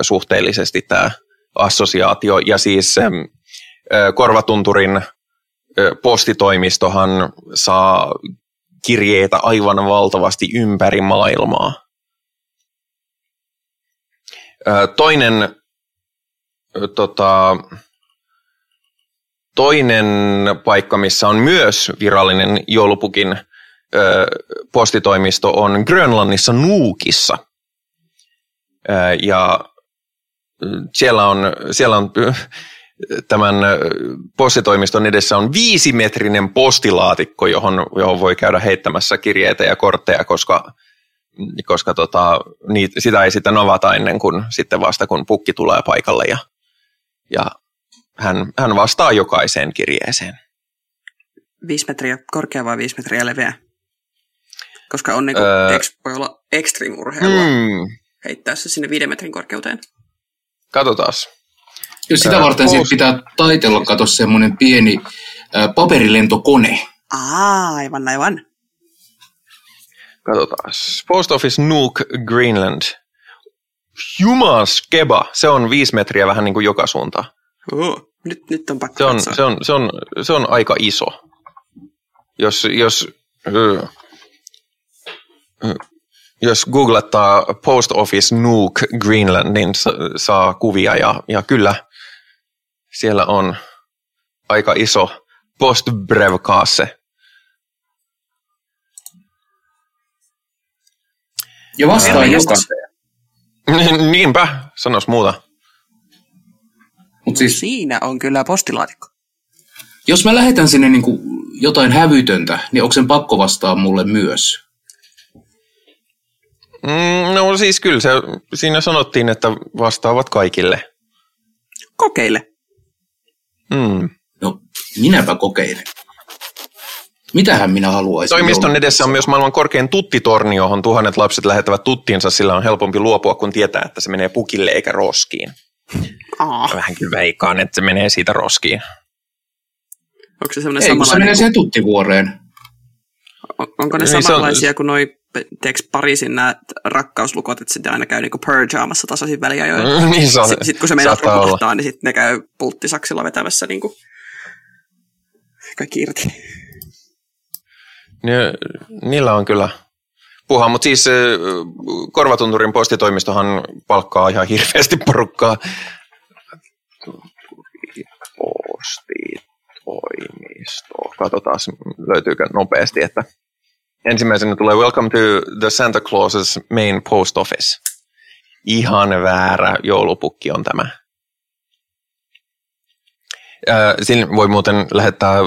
suhteellisesti tämä assosiaatio. Ja siis korvatunturin postitoimistohan saa kirjeitä aivan valtavasti ympäri maailmaa. Toinen, tota, toinen paikka, missä on myös virallinen joulupukin postitoimisto, on Grönlannissa Nuukissa. Ja siellä on, siellä on tämän postitoimiston edessä on viisimetrinen postilaatikko, johon, johon voi käydä heittämässä kirjeitä ja kortteja, koska, koska tota, niitä, sitä ei sitten avata ennen kuin sitten vasta kun pukki tulee paikalle ja, ja hän, hän vastaa jokaiseen kirjeeseen. Viisi metriä korkea vai viisi metriä leveä? Koska on niinku, Öö. öö, voi olla extreme urheilua mm. Heittää se sinne viiden metrin korkeuteen. katsotaas. Jos sitä Ää, varten post- siitä pitää taitella, kato semmoinen pieni ää, paperilentokone. Aa, aivan, aivan. Katsotaan. Post Office Nuuk Greenland. Jumas keba. Se on viisi metriä vähän niin kuin joka suuntaan. Oh, nyt, nyt on pakko Se on, katsoa. se on, se on, se on aika iso. Jos, jos, jos googlettaa Post Office Nuuk Greenland, niin sa, saa kuvia ja, ja kyllä siellä on aika iso postbrevkasse. Ja vastaa Herranjestas. jokaiseen. Niinpä, sanois muuta. Mutta siis, Siinä on kyllä postilaatikko. jos mä lähetän sinne niinku jotain hävytöntä, niin onko sen pakko vastaa mulle myös? Mm, no siis kyllä, se, siinä sanottiin, että vastaavat kaikille. Kokeile. Mm. No, minäpä kokeilen. Mitähän minä haluaisin? Toimiston joulun- edessä on myös maailman korkein tuttitorni, johon tuhannet lapset lähettävät tuttiinsa, sillä on helpompi luopua, kun tietää, että se menee pukille eikä roskiin. Aa, Vähän kyllä veikkaan, että se menee siitä roskiin. onko se semmoinen Ei, kun se samanlainen, menee siihen tuttivuoreen. on- onko ne Niin, se on- samanlaisia kuin noi, tiedätkö, Pariisin nämä rakkauslukot, että sitten aina käy niinku purgeamassa tasaisin väliajoin. Mm, (laughs) niin se on, Sitten sit kun se meinaa saattaa olla. romahtaa, niin sitten ne käy pulttisaksilla vetämässä niinku kaikki irti. Ni, niillä on kyllä puhaa, mutta siis Korvatunturin postitoimistohan palkkaa ihan hirveästi porukkaa. Postitoimisto. Katsotaan, löytyykö nopeasti, että ensimmäisenä tulee Welcome to the Santa Claus's main post office. Ihan väärä joulupukki on tämä. Äh, Sillä voi muuten lähettää äh,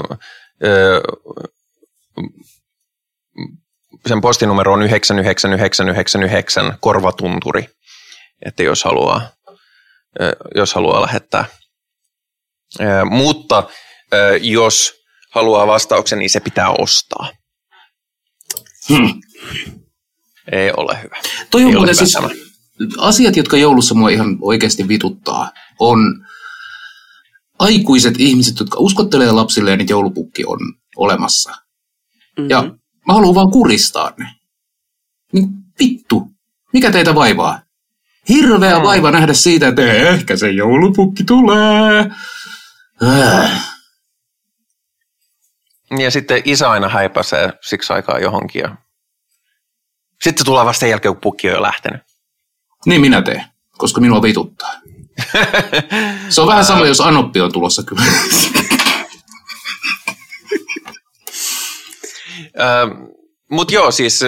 sen postinumero on 99999 korvatunturi, että jos haluaa, jos haluaa lähettää. Mutta jos haluaa vastauksen, niin se pitää ostaa. Hmm. Ei ole hyvä. Toi on ole muuten siis, tämä. asiat, jotka joulussa mua ihan oikeasti vituttaa, on aikuiset ihmiset, jotka uskottelee lapsilleen, että joulupukki on olemassa. Mm-hmm. Ja mä haluan vaan kuristaa ne. Niin vittu, mikä teitä vaivaa? Hirveä Mm. vaiva nähdä siitä, että ehkä se joulupukki tulee. Äh. Ja sitten isä aina häipäisee siksi aikaa johonkin. Ja... Sitten tulee vasta sen jälkeen, kun pukki on jo lähtenyt. Niin minä teen, koska minua vituttaa. (laughs) Se on vähän sama, jos Anoppi on tulossa kyllä. (laughs) Mutta joo, siis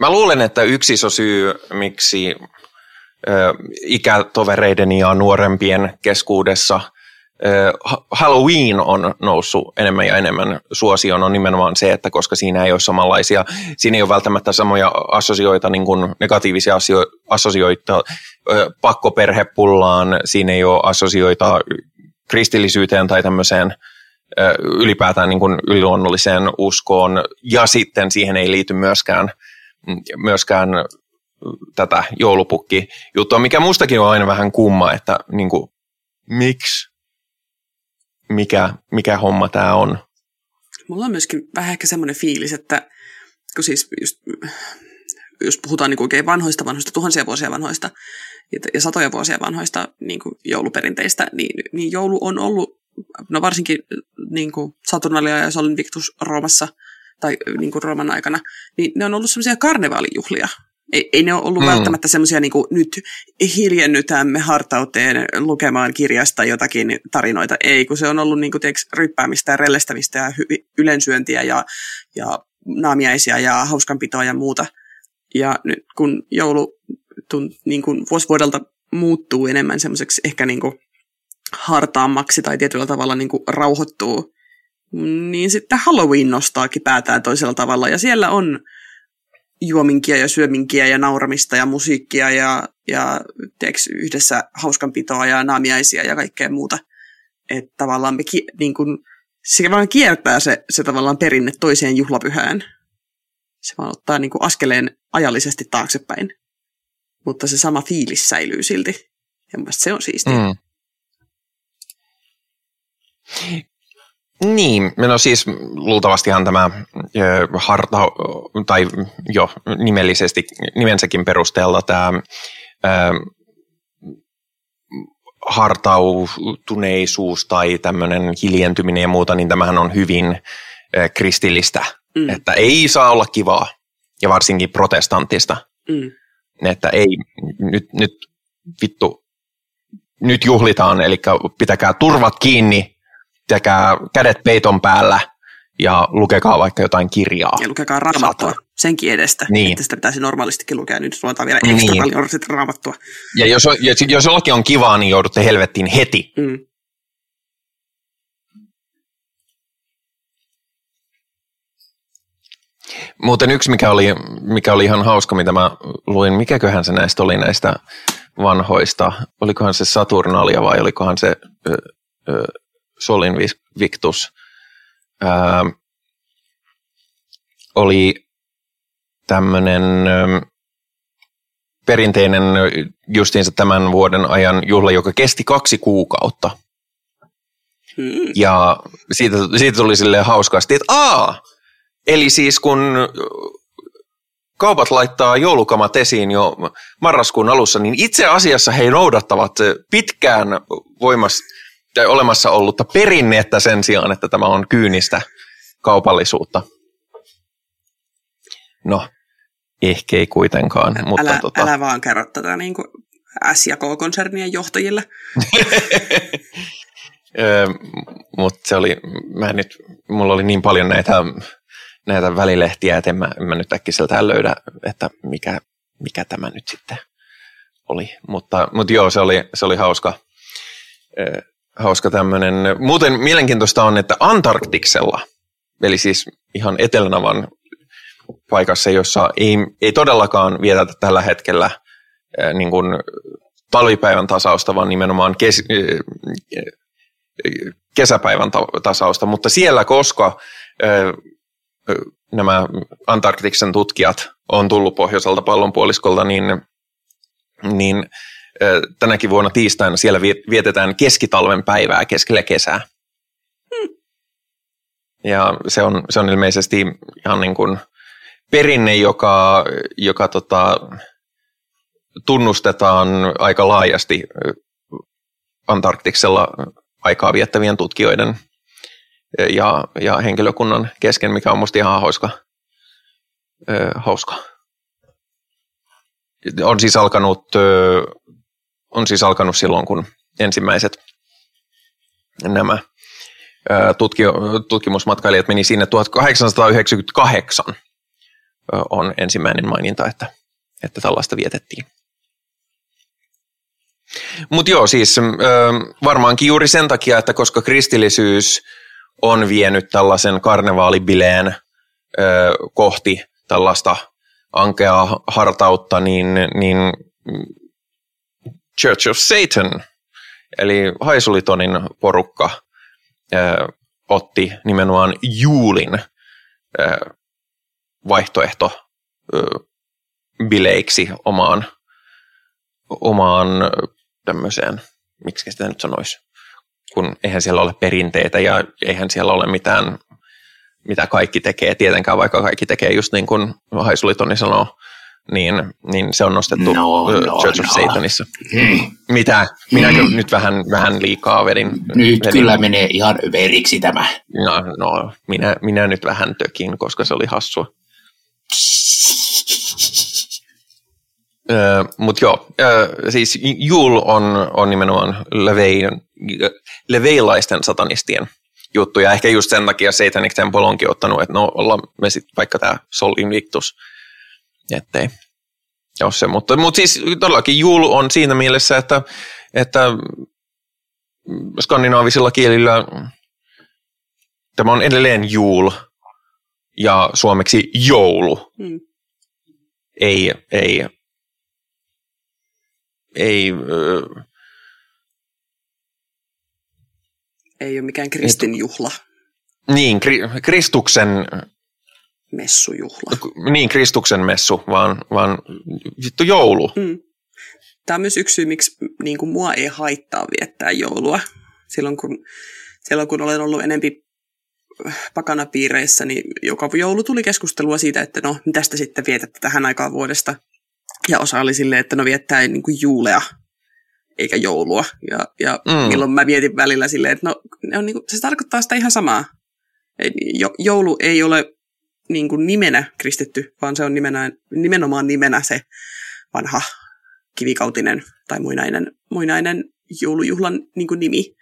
mä luulen, että yksi iso syy, miksi ö, ikätovereiden ja nuorempien keskuudessa Halloween on noussut enemmän ja enemmän suosioon, on nimenomaan se, että koska siinä ei ole samanlaisia, siinä ei ole välttämättä samoja assosioita, niin kuin negatiivisia asio- assosioita pakkoperhepullaan, siinä ei ole assosioita kristillisyyteen tai tämmöiseen ylipäätään niin kuin yliluonnolliseen uskoon, ja sitten siihen ei liity myöskään, myöskään tätä joulupukki-juttua, mikä mustakin on aina vähän kumma, että niin kuin, miksi, mikä, mikä homma tämä on. Mulla on myöskin vähän ehkä semmoinen fiilis, että kun siis just, jos puhutaan niin oikein vanhoista, vanhoista, tuhansia vuosia vanhoista ja, ja satoja vuosia vanhoista niin kuin jouluperinteistä, niin, niin joulu on ollut, no varsinkin niin kuin Saturnalia ja Solin Victus Roomassa tai niin kuin Rooman aikana, niin ne on ollut semmoisia karnevaalijuhlia. Ei, ei ne ole ollut Mm. välttämättä semmoisia, niin kuin nyt hiljennytämme hartauteen lukemaan kirjasta jotakin tarinoita. Ei, kun se on ollut niin kuin, tiedätkö, ryppäämistä ja rellestämistä ja hy- ylensyöntiä ja, ja naamiaisia ja hauskanpitoa ja muuta. Ja nyt kun joulu tun, niin kuin vuosi vuodelta muuttuu enemmän semmoiseksi ehkä niin kuin hartaammaksi tai tietyllä tavalla niin kuin rauhoittuu, niin sitten Halloween nostaakin päätään toisella tavalla. Ja siellä on juominkia ja syöminkiä ja nauramista ja musiikkia ja, ja tiedätkö, yhdessä hauskanpitoa ja naamiaisia ja kaikkea muuta. Että tavallaan me ki- niin kun, se vaan kiertää se, se tavallaan perinne toiseen juhlapyhään. Se vaan ottaa niin kuin askeleen ajallisesti taaksepäin. Mutta se sama fiilis säilyy silti. Ja mun se on siistiä. Mm. Niin, no siis luultavastihan tämä ö, harta, tai jo nimellisesti, nimensäkin perusteella tämä ö, hartautuneisuus tai tämmöinen hiljentyminen ja muuta, niin tämähän on hyvin ö, kristillistä, Mm. että ei saa olla kivaa ja varsinkin protestanttista, Mm. että ei nyt, nyt vittu, nyt juhlitaan, eli pitäkää turvat kiinni, pitäkää kädet peiton päällä ja lukekaa vaikka jotain kirjaa. Ja lukekaa raamattua senkin edestä, Niin. että sitä pitäisi normaalistikin lukea. Nyt luetaan vielä ekstra Niin. paljon sitä raamattua. Ja jos, jos, jos jollakin on kivaa, niin joudutte helvettiin heti. Mm. Muuten yksi, mikä oli, mikä oli ihan hauska, mitä mä luin, mikäköhän se näistä oli näistä vanhoista, olikohan se Saturnalia vai olikohan se ö, ö, Solin Victus, ää, oli tämmöinen perinteinen justiinsa tämän vuoden ajan juhla, joka kesti kaksi kuukautta. Mm. Ja siitä, siitä tuli silleen hauskasti, että aa, eli siis kun kaupat laittaa joulukamat esiin jo marraskuun alussa, niin itse asiassa he noudattavat pitkään voimassa olemassa ollutta perinnettä sen sijaan, että tämä on kyynistä kaupallisuutta. No, ehkä ei kuitenkaan, mutta älä, tota... älä vaan kerro tätä niin kuin S- ja K-konsernien johtajille. (laughs) Mutta se oli, mä nyt, mulla oli niin paljon näitä, näitä välilehtiä, että en mä, en mä nyt äkkiseltään löydä, että mikä, mikä tämä nyt sitten oli. Mutta, mutta joo, se oli, se oli hauska, öö, hauska tämmöinen. Muuten mielenkiintoista on, että Antarktiksella, eli siis ihan Etelänavan paikassa, jossa ei, ei todellakaan vietetä tällä hetkellä öö, niin kuin talvipäivän tasausta, vaan nimenomaan kes, öö, kesäpäivän tasausta, mutta siellä, koska nämä Antarktiksen tutkijat on tullut pohjoiselta pallonpuoliskolta, niin, niin tänäkin vuonna tiistaina siellä vietetään keskitalven päivää keskellä kesää. Ja se on, se on ilmeisesti ihan niin kuin perinne, joka, joka tota, tunnustetaan aika laajasti Antarktiksella aikaa viettävien tutkijoiden ja, ja henkilökunnan kesken, mikä on musta ihan hauska. Ö, hauska. On siis alkanut, ö, on siis alkanut silloin, kun ensimmäiset nämä ö, tutki, tutkimusmatkailijat meni sinne 1898 ö, on ensimmäinen maininta, että, että tällaista vietettiin. Mutta joo, siis varmaankin juuri sen takia, että koska kristillisyys on vienyt tällaisen karnevaalibileen kohti tällaista ankeaa hartautta, niin, niin Church of Satan, eli Haisulitonin porukka, otti nimenomaan Juulin vaihtoehto bileiksi omaan, omaan tämmöiseen, miksi sitä nyt sanoisi, kun eihän siellä ole perinteitä ja eihän siellä ole mitään, mitä kaikki tekee, tietenkään vaikka kaikki tekee just niin kuin Haisulitoni sanoo, niin, niin se on nostettu no, no, Church of no. Satanissa. Hmm. Mitä? Minäkö hmm. nyt vähän, vähän liikaa vedin? Nyt vedin. kyllä menee ihan överiksi tämä. No, no minä, minä nyt vähän tökin, koska se oli hassua. Öö, Mutta joo, öö, siis Jul on, on nimenomaan leveilaisten satanistien juttu, ja ehkä just sen takia Satanic Temple onkin ottanut, että no ollaan me sitten vaikka tämä Sol Invictus, ettei ole se. Mutta, mutta siis todellakin Jul on siinä mielessä, että, että skandinaavisilla kielillä tämä on edelleen Jul ja suomeksi joulu. Hmm. Ei, ei ei... Ei ole mikään kristinjuhla. Niin, kri, Kristuksen... Messujuhla. Niin, Kristuksen messu, vaan, vaan vittu joulu. Mm. Tämä on myös yksi syy, miksi niin kuin mua ei haittaa viettää joulua. Silloin kun, silloin kun olen ollut enempi pakanapiireissä, niin joka joulu tuli keskustelua siitä, että no, mitä te sitten vietätte tähän aikaan vuodesta. Ja osa oli silleen, että no viettää niin kuin juulea eikä joulua. Ja, ja mm. milloin mä mietin välillä silleen, että no ne on niin kuin, se tarkoittaa sitä ihan samaa. Jo, joulu ei ole niin kuin nimenä kristitty, vaan se on nimenä, nimenomaan nimenä se vanha kivikautinen tai muinainen, muinainen joulujuhlan niin kuin nimi.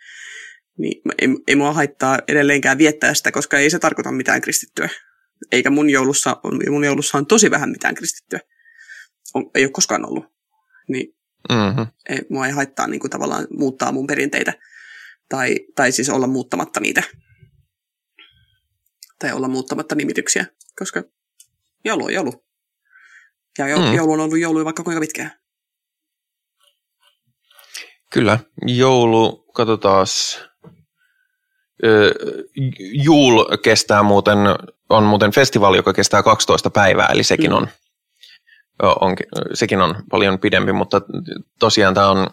Niin ei, ei mua haittaa edelleenkään viettää sitä, koska ei se tarkoita mitään kristittyä. Eikä mun joulussa, mun joulussa on tosi vähän mitään kristittyä on, ei ole koskaan ollut. Niin mm-hmm. ei, mua ei haittaa niin kuin tavallaan muuttaa mun perinteitä tai, tai siis olla muuttamatta niitä. Tai olla muuttamatta nimityksiä, koska joulu on joulu. Ja joulu, mm. joulu on ollut joulu vaikka kuinka pitkään. Kyllä, joulu, katsotaan. Juul kestää muuten, on muuten festivaali, joka kestää 12 päivää, eli sekin mm. on onkin, sekin on paljon pidempi, mutta tosiaan tämä on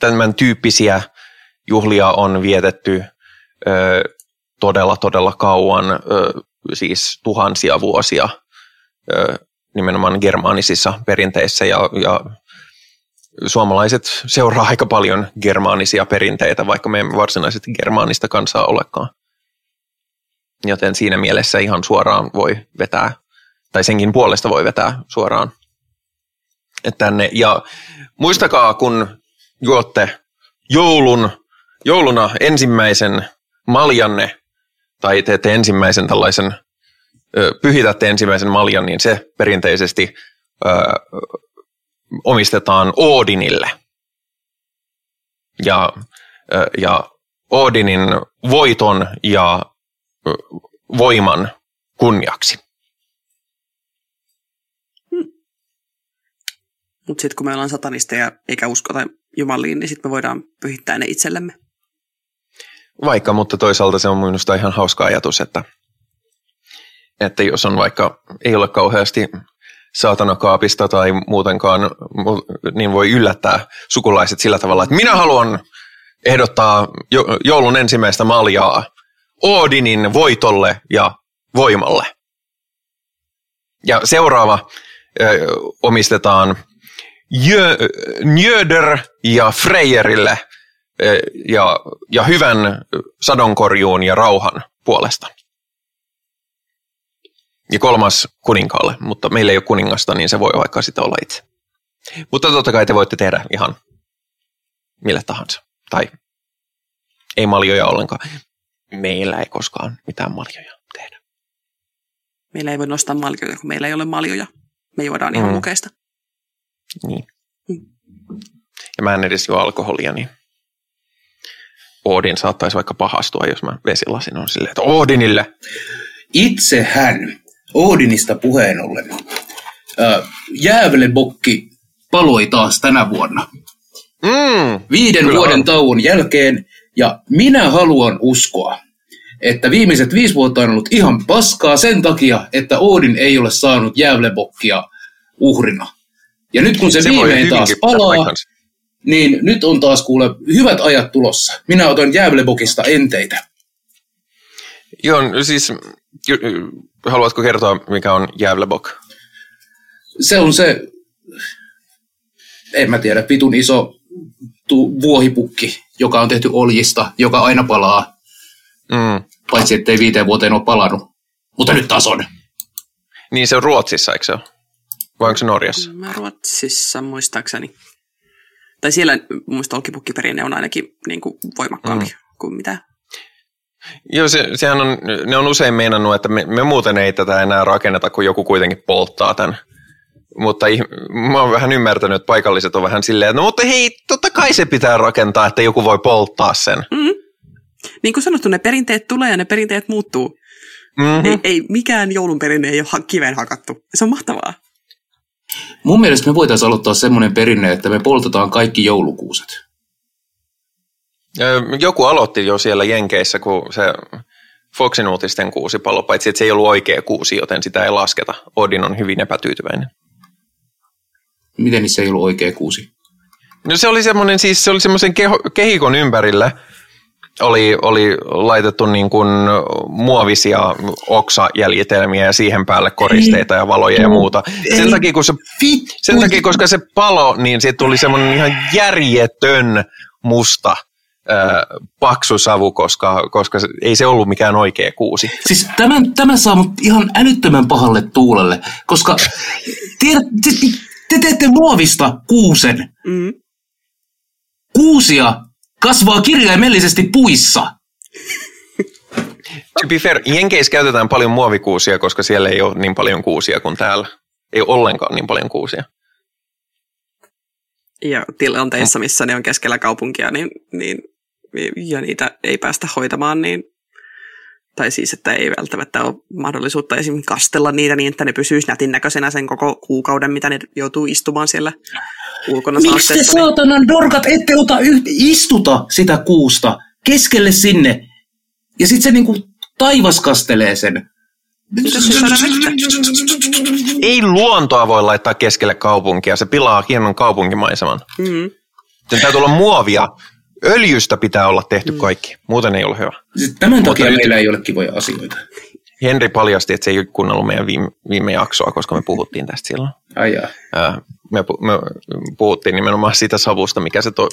tämän tyyppisiä juhlia on vietetty ö, todella, todella kauan, siis tuhansia vuosia nimenomaan germaanisissa perinteissä ja, ja suomalaiset seuraa aika paljon germaanisia perinteitä, vaikka me emme varsinaisesti germaanista kansaa olekaan. Joten siinä mielessä ihan suoraan voi vetää, tai senkin puolesta voi vetää suoraan tänne. Ja muistakaa, kun juotte joulun, jouluna ensimmäisen maljanne, tai teette ensimmäisen tällaisen, pyhitätte ensimmäisen maljan, niin se perinteisesti ö, omistetaan Odinille. Ja, ja Odinin voiton ja voiman kunniaksi. Hmm. Mutta sitten kun me ollaan satanisteja eikä uskota Jumaliin, niin sitten me voidaan pyhittää ne itsellemme. Vaikka, mutta toisaalta se on minusta ihan hauska ajatus, että, että jos on vaikka, ei ole kauheasti saatanakaapista tai muutenkaan, niin voi yllättää sukulaiset sillä tavalla, että minä haluan ehdottaa joulun ensimmäistä maljaa Odinin voitolle ja voimalle. Ja seuraava omistetaan Jö, Njöder ja Freyerille ja, ja hyvän sadonkorjuun ja rauhan puolesta. Ja kolmas kuninkaalle, mutta meillä ei ole kuningasta, niin se voi vaikka sitä olla itse. Mutta totta kai te voitte tehdä ihan mille tahansa. Tai ei maljoja ollenkaan. Meillä ei koskaan mitään maljoja tehdä. Meillä ei voi nostaa maljoja, kun meillä ei ole maljoja. Me juodaan ihan mm. mukeista. Niin. Mm. Ja mä en edes juo alkoholia, niin Odin saattaisi vaikka pahastua, jos mä vesilasin on silleen, että Odinille. Itse hän Odinista puheen ollen. Jäävelebokki paloi taas tänä vuonna. Mm, Viiden vuoden on. tauon jälkeen, ja minä haluan uskoa, että viimeiset viisi vuotta on ollut ihan paskaa sen takia, että Odin ei ole saanut jäävelebokkia uhrina. Ja nyt kun se, se viimein taas palaa, niin nyt on taas kuule hyvät ajat tulossa. Minä otan jäävelebokista enteitä. Joo, siis Haluatko kertoa, mikä on Jävlebok? Se on se, en mä tiedä, pitun iso tu- vuohipukki, joka on tehty oljista, joka aina palaa. Mm. Paitsi ettei viiteen vuoteen ole palannut. Mutta nyt taas on. Niin se on Ruotsissa, eikö se ole? Vai onko se Norjassa? Mä Ruotsissa muistaakseni. Tai siellä muista olkipukkiperinne on ainakin niin kuin voimakkaampi mm. kuin mitä Joo, se, sehän on, ne on usein meinannut, että me, me muuten ei tätä enää rakenneta, kun joku kuitenkin polttaa tämän. Mutta mä oon vähän ymmärtänyt, että paikalliset on vähän silleen, että no mutta hei, totta kai se pitää rakentaa, että joku voi polttaa sen. Mm-hmm. Niin kuin sanottu, ne perinteet tulee ja ne perinteet muuttuu. Mm-hmm. Ei, ei mikään joulun perinne ei ole kiveen hakattu. Se on mahtavaa. Mun mielestä me voitaisiin aloittaa semmoinen perinne, että me poltetaan kaikki joulukuuset. Joku aloitti jo siellä Jenkeissä, kun se Foxin uutisten kuusi palo, paitsi että se ei ollut oikea kuusi, joten sitä ei lasketa. Odin on hyvin epätyytyväinen. Miten se ei ollut oikea kuusi? No se oli semmoinen, siis se oli semmoisen keho, kehikon ympärille oli, oli laitettu niin kuin muovisia oksajäljitelmiä ja siihen päälle koristeita ja valoja ja muuta. Sen takia, kun se, sen takia koska se palo, niin siitä tuli semmoinen ihan järjetön musta paksu savu, koska, koska ei se ollut mikään oikea kuusi. Siis tämä, tämä saa mut ihan älyttömän pahalle tuulelle, koska tiedät, te, te teette muovista kuusen. Mm. Kuusia kasvaa kirjaimellisesti puissa. To be fair, Jenkeissä käytetään paljon muovikuusia, koska siellä ei ole niin paljon kuusia kuin täällä. Ei ole ollenkaan niin paljon kuusia. Ja tilanteissa, missä ne on keskellä kaupunkia, niin, niin ja niitä ei päästä hoitamaan, niin tai siis, että ei välttämättä ole mahdollisuutta esimerkiksi kastella niitä niin, että ne pysyisi nätin näköisenä sen koko kuukauden, mitä ne joutuu istumaan siellä ulkona Miksi te niin- saatanan dorkat ette ota yht, istuta sitä kuusta keskelle sinne ja sitten se niinku taivas kastelee sen. Ei luontoa voi laittaa keskelle kaupunkia, se pilaa hienon kaupunkimaiseman. Mm. Sen täytyy olla muovia. Öljystä pitää olla tehty kaikki, muuten ei ole hyvä. Tämän takia nyt- meillä ei ole kivoja asioita. Henri paljasti, että se ei ole kuunnellut meidän viime, viime jaksoa, koska me puhuttiin tästä silloin. Ai jaa. Ää, Me, pu- me puhuttiin nimenomaan siitä savusta, mikä se, to,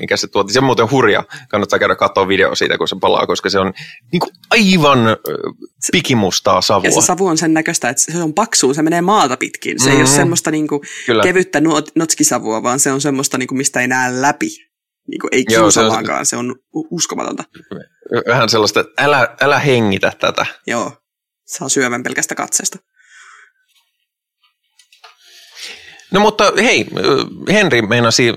mikä se tuotti. Se on muuten hurja. Kannattaa käydä katsoa video siitä, kun se palaa, koska se on niin kuin aivan pikimustaa savua. Ja se savu on sen näköistä, että se on paksua, se menee maata pitkin. Se ei ole Mhm. semmoista niinku Kyllä. kevyttä nuot- notskisavua, vaan se on semmoista, niinku, mistä ei näe läpi. Niinku, ei Joo, se on- se on uskomatonta. Vähän sellaista, että älä, älä hengitä tätä. Joo, saa syövän pelkästä katseesta. No mutta hei, Henri meinasi,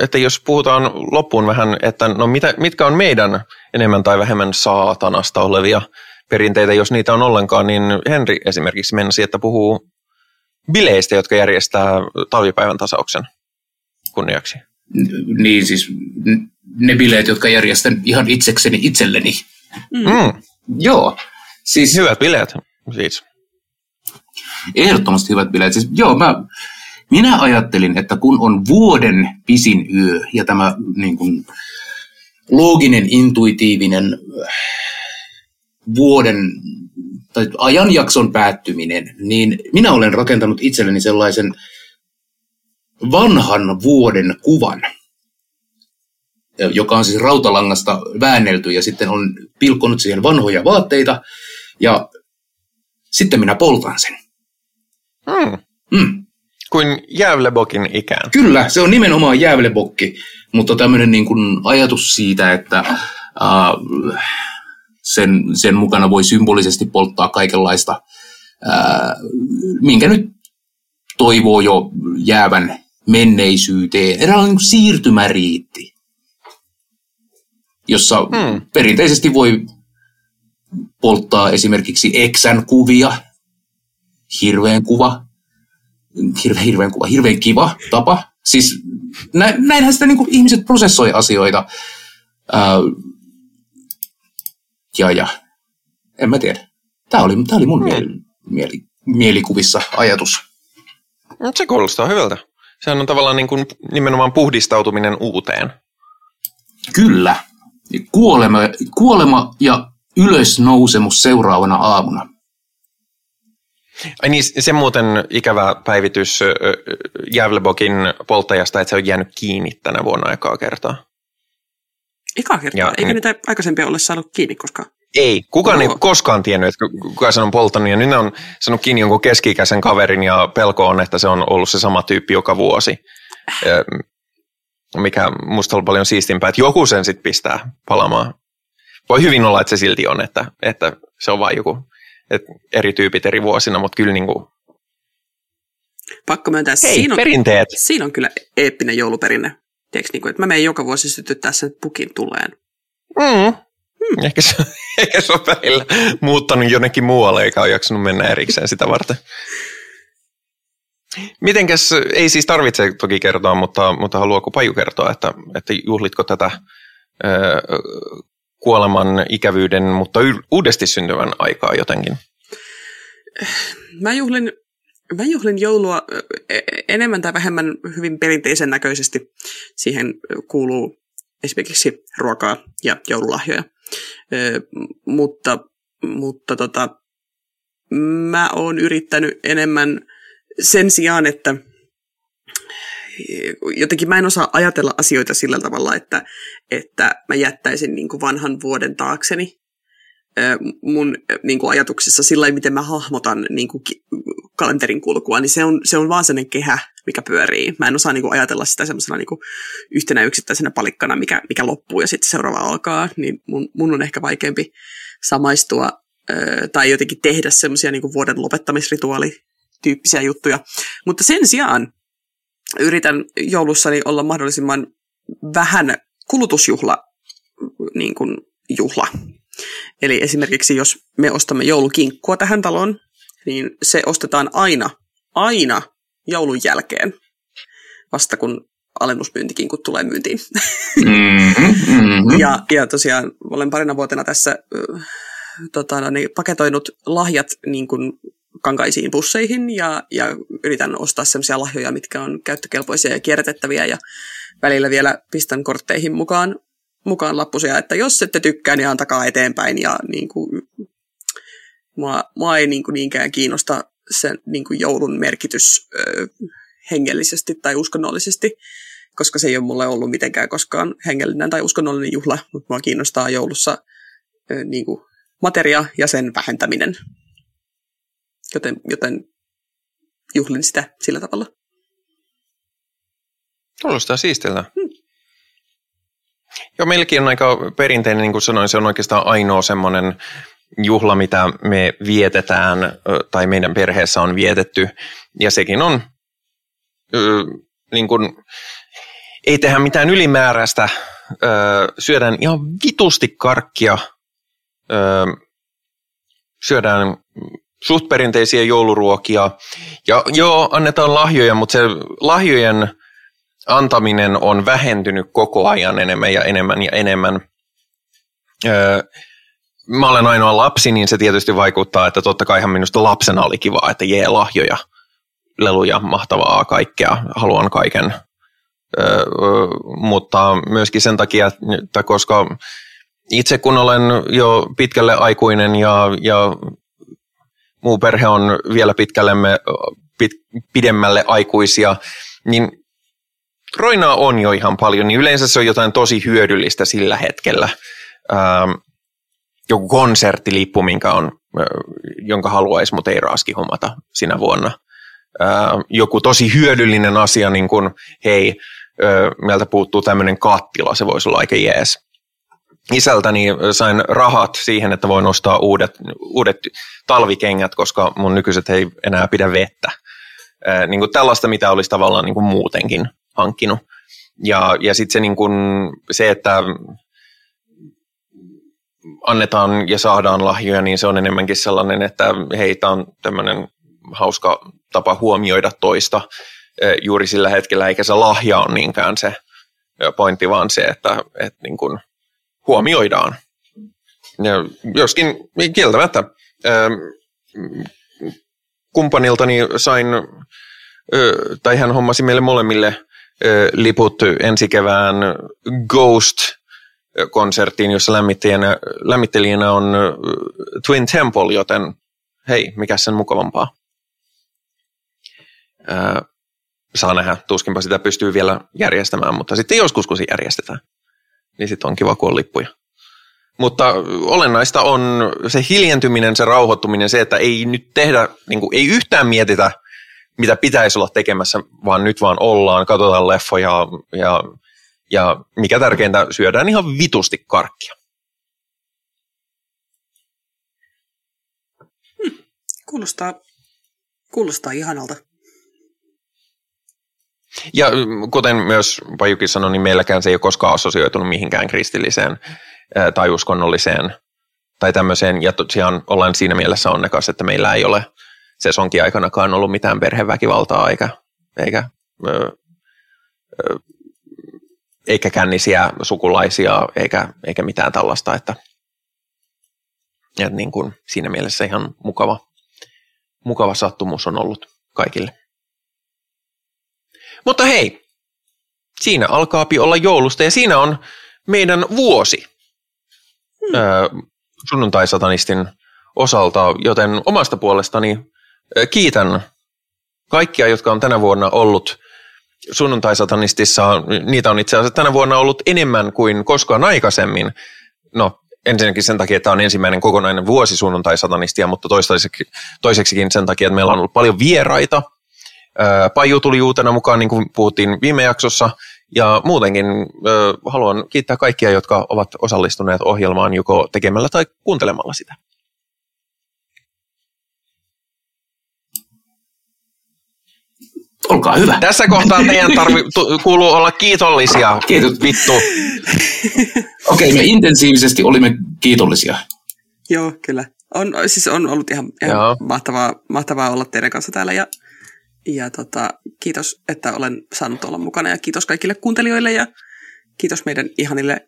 että jos puhutaan loppuun vähän, että no mitä, mitkä on meidän enemmän tai vähemmän saatanasta olevia perinteitä, jos niitä on ollenkaan, niin Henri esimerkiksi meinasi, että puhuu bileistä, jotka järjestää talvipäivän tasauksen kunniaksi. Niin siis ne bileet, jotka järjestän ihan itsekseni itselleni. Mm, Joo, siis hyvät bileet siis. ehdottomasti hyvät bileet. Siis, joo, mä, minä ajattelin, että kun on vuoden pisin yö ja tämä niin kuin, looginen, intuitiivinen äh, vuoden tai ajanjakson päättyminen, niin minä olen rakentanut itselleni sellaisen vanhan vuoden kuvan, joka on siis rautalangasta väännelty ja sitten on pilkkonut siihen vanhoja vaatteita ja sitten minä poltan sen. Mm, Mm. Kuin Jävlebokin ikään. Kyllä, se on nimenomaan jäävelebokki, mutta tämmöinen niin kuin ajatus siitä, että äh, sen, sen mukana voi symbolisesti polttaa kaikenlaista, äh, minkä nyt toivoo jo jäävän menneisyyteen. Eräänlainen niin kuin siirtymäriitti, jossa Hmm. perinteisesti voi polttaa esimerkiksi eksän kuvia, hirveän kuva, hirveän, hirveän kuva, hirveän kiva tapa. Siis nä, näinhän sitä niin kuin ihmiset prosessoi asioita. Ää, ja, ja, en mä tiedä. Tämä oli, tää oli mun mieli, mieli, mielikuvissa ajatus. Se kuulostaa hyvältä. Sehän on tavallaan niin kuin nimenomaan puhdistautuminen uuteen. Kyllä. Kuolema, kuolema ja ylösnousemus seuraavana aamuna. Ai niin, se muuten ikävä päivitys Jävlebokin polttajasta, että se on jäänyt kiinni tänä vuonna aikaa kertaa. Eka kertaa. Ja- Eikä niitä aikaisempia ole saanut kiinni koskaan. Ei, kukaan ei Joo. ole koskaan tiennyt, että kuka sen on polttanut. Ja nyt on saanut kiinni jonkun keski-ikäisen kaverin ja pelko on, että se on ollut se sama tyyppi joka vuosi. Mikä musta on paljon siistimpää, että joku sen sitten pistää palamaan. Voi hyvin olla, että se silti on, että, että se on vain joku että eri tyypit eri vuosina, mutta kyllä niin kuin, Pakko myöntää, hei, siinä on, perinteet. siinä on kyllä eeppinen jouluperinne. Tiedätkö, niin kuin, että mä menen joka vuosi sytyttää sen pukin tuleen. Mm. Mm. (laughs) Ehkä, se, ehkä se on välillä muuttanut jonnekin muualle, eikä ole jaksanut mennä erikseen sitä varten. Mitenkäs, ei siis tarvitse toki kertoa, mutta, mutta haluaako Paju kertoa, että, että juhlitko tätä ö, kuoleman ikävyyden, mutta uudesti syntyvän aikaa jotenkin? Mä juhlin, mä juhlin joulua e- enemmän tai vähemmän hyvin perinteisen näköisesti. Siihen kuuluu esimerkiksi ruokaa ja joululahjoja. Mutta mutta tota, mä oon yrittänyt enemmän sen sijaan, että jotenkin mä en osaa ajatella asioita sillä tavalla, että, että mä jättäisin niin kuin vanhan vuoden taakseni mun niin kuin ajatuksissa sillä lailla, miten mä hahmotan niin kuin kalenterin kulkua, niin se on, se on vaan sellainen kehä, mikä pyörii. Mä en osaa niin kuin ajatella sitä semmoisena niin kuin yhtenä yksittäisenä palikkana, mikä, mikä loppuu ja sitten seuraava alkaa, niin mun, mun on ehkä vaikeampi samaistua tai jotenkin tehdä semmoisia niin vuoden lopettamisrituaalityyppisiä juttuja. Mutta sen sijaan yritän joulussani olla mahdollisimman vähän kulutusjuhla niin kuin juhla. Eli esimerkiksi jos me ostamme joulukinkkua tähän taloon, niin se ostetaan aina, aina joulun jälkeen, vasta kun alennusmyyntikinkut tulee myyntiin. Mm-hmm, mm-hmm. Ja, ja tosiaan olen parina vuotena tässä tota, no, niin, paketoinut lahjat niin kuin kankaisiin busseihin ja, ja yritän ostaa sellaisia lahjoja, mitkä on käyttökelpoisia ja kierrätettäviä ja välillä vielä pistän kortteihin mukaan, mukaan lappusia, että jos ette tykkää, niin antakaa eteenpäin ja niin kuin, mua, mua ei niin kuin niinkään kiinnosta sen niin kuin joulun merkitys ö, hengellisesti tai uskonnollisesti, koska se ei ole mulle ollut mitenkään koskaan hengellinen tai uskonnollinen juhla, mutta mua kiinnostaa joulussa ö, niin kuin materia ja sen vähentäminen. Joten, joten juhlin sitä sillä tavalla. Kuulostaa siistiltä. Hmm. Joo, meilläkin on aika perinteinen, niin kuin sanoin, se on oikeastaan ainoa semmoinen juhla, mitä me vietetään tai meidän perheessä on vietetty. Ja sekin on, niin kuin, ei tehdä mitään ylimääräistä, syödään ihan vitusti karkkia, syödään suht perinteisiä jouluruokia. Ja joo, annetaan lahjoja, mutta se lahjojen antaminen on vähentynyt koko ajan enemmän ja enemmän ja enemmän. Öö, mä olen ainoa lapsi, niin se tietysti vaikuttaa, että totta kai ihan minusta lapsena oli kiva, että jee lahjoja, leluja, mahtavaa, kaikkea, haluan kaiken. Öö, mutta myöskin sen takia, että koska itse kun olen jo pitkälle aikuinen ja, ja muu perhe on vielä pitkällemme, pit, pidemmälle aikuisia, niin roinaa on jo ihan paljon, niin yleensä se on jotain tosi hyödyllistä sillä hetkellä. Ähm, joku konserttilippu, minkä on, jonka haluaisi, mutta ei raaski hommata sinä vuonna. Ähm, joku tosi hyödyllinen asia, niin kuin hei, meiltä puuttuu tämmöinen kattila, se voisi olla aika jees. Isältäni sain rahat siihen, että voin ostaa uudet, uudet talvikengät, koska mun nykyiset ei enää pidä vettä. Niin kuin tällaista, mitä olisi tavallaan niin kuin muutenkin hankkinut. Ja, ja sitten se, niin kun, se, että annetaan ja saadaan lahjoja, niin se on enemmänkin sellainen, että hei, tämä on tämmöinen hauska tapa huomioida toista juuri sillä hetkellä, eikä se lahja ole niinkään se pointti, vaan se, että, että niin kun huomioidaan. Ja joskin kieltämättä kumppaniltani sain, tai hän hommasi meille molemmille liput ensi kevään Ghost-konserttiin, jossa lämmittelijänä, lämmittelijänä on Twin Temple, joten hei, mikä sen mukavampaa. Ää, saa nähdä, tuskinpa sitä pystyy vielä järjestämään, mutta sitten joskus kun se järjestetään, niin sitten on kiva, kun on lippuja. Mutta olennaista on se hiljentyminen, se rauhoittuminen, se, että ei nyt tehdä, niin kuin, ei yhtään mietitä mitä pitäisi olla tekemässä, vaan nyt vaan ollaan, katsotaan leffoja ja, ja mikä tärkeintä, syödään ihan vitusti karkkia. Kuulostaa, kuulostaa ihanalta. Ja kuten myös Pajukin sanoi, niin meilläkään se ei ole koskaan assosioitunut mihinkään kristilliseen tai uskonnolliseen tai tämmöiseen. Ja tosiaan olen siinä mielessä onnekas, että meillä ei ole sesonkin aikanakaan ollut mitään perheväkivaltaa eikä, eikä, ö, ö, eikä kännisiä sukulaisia eikä, eikä mitään tällaista, että, että niin kuin siinä mielessä ihan mukava, mukava sattumus on ollut kaikille. Mutta hei, siinä alkaa olla joulusta ja siinä on meidän vuosi hmm. ö, sunnuntai-satanistin osalta, joten omasta puolestani kiitän kaikkia, jotka on tänä vuonna ollut sunnuntai-satanistissa. Niitä on itse asiassa tänä vuonna ollut enemmän kuin koskaan aikaisemmin. No, ensinnäkin sen takia, että tämä on ensimmäinen kokonainen vuosi sunnuntai-satanistia, mutta toiseksi, toiseksikin sen takia, että meillä on ollut paljon vieraita. Paju tuli uutena mukaan, niin kuin puhuttiin viime jaksossa, ja muutenkin haluan kiittää kaikkia, jotka ovat osallistuneet ohjelmaan joko tekemällä tai kuuntelemalla sitä. Olkaa hyvä. Tässä kohtaa teidän tarvi, (laughs) kuuluu olla kiitollisia. Kiitos. Vittu. Okei, okay, me intensiivisesti olimme kiitollisia. Joo, kyllä. On, siis on ollut ihan, ihan mahtavaa, mahtavaa olla teidän kanssa täällä ja, ja tota, kiitos, että olen saanut olla mukana ja kiitos kaikille kuuntelijoille ja kiitos meidän ihanille,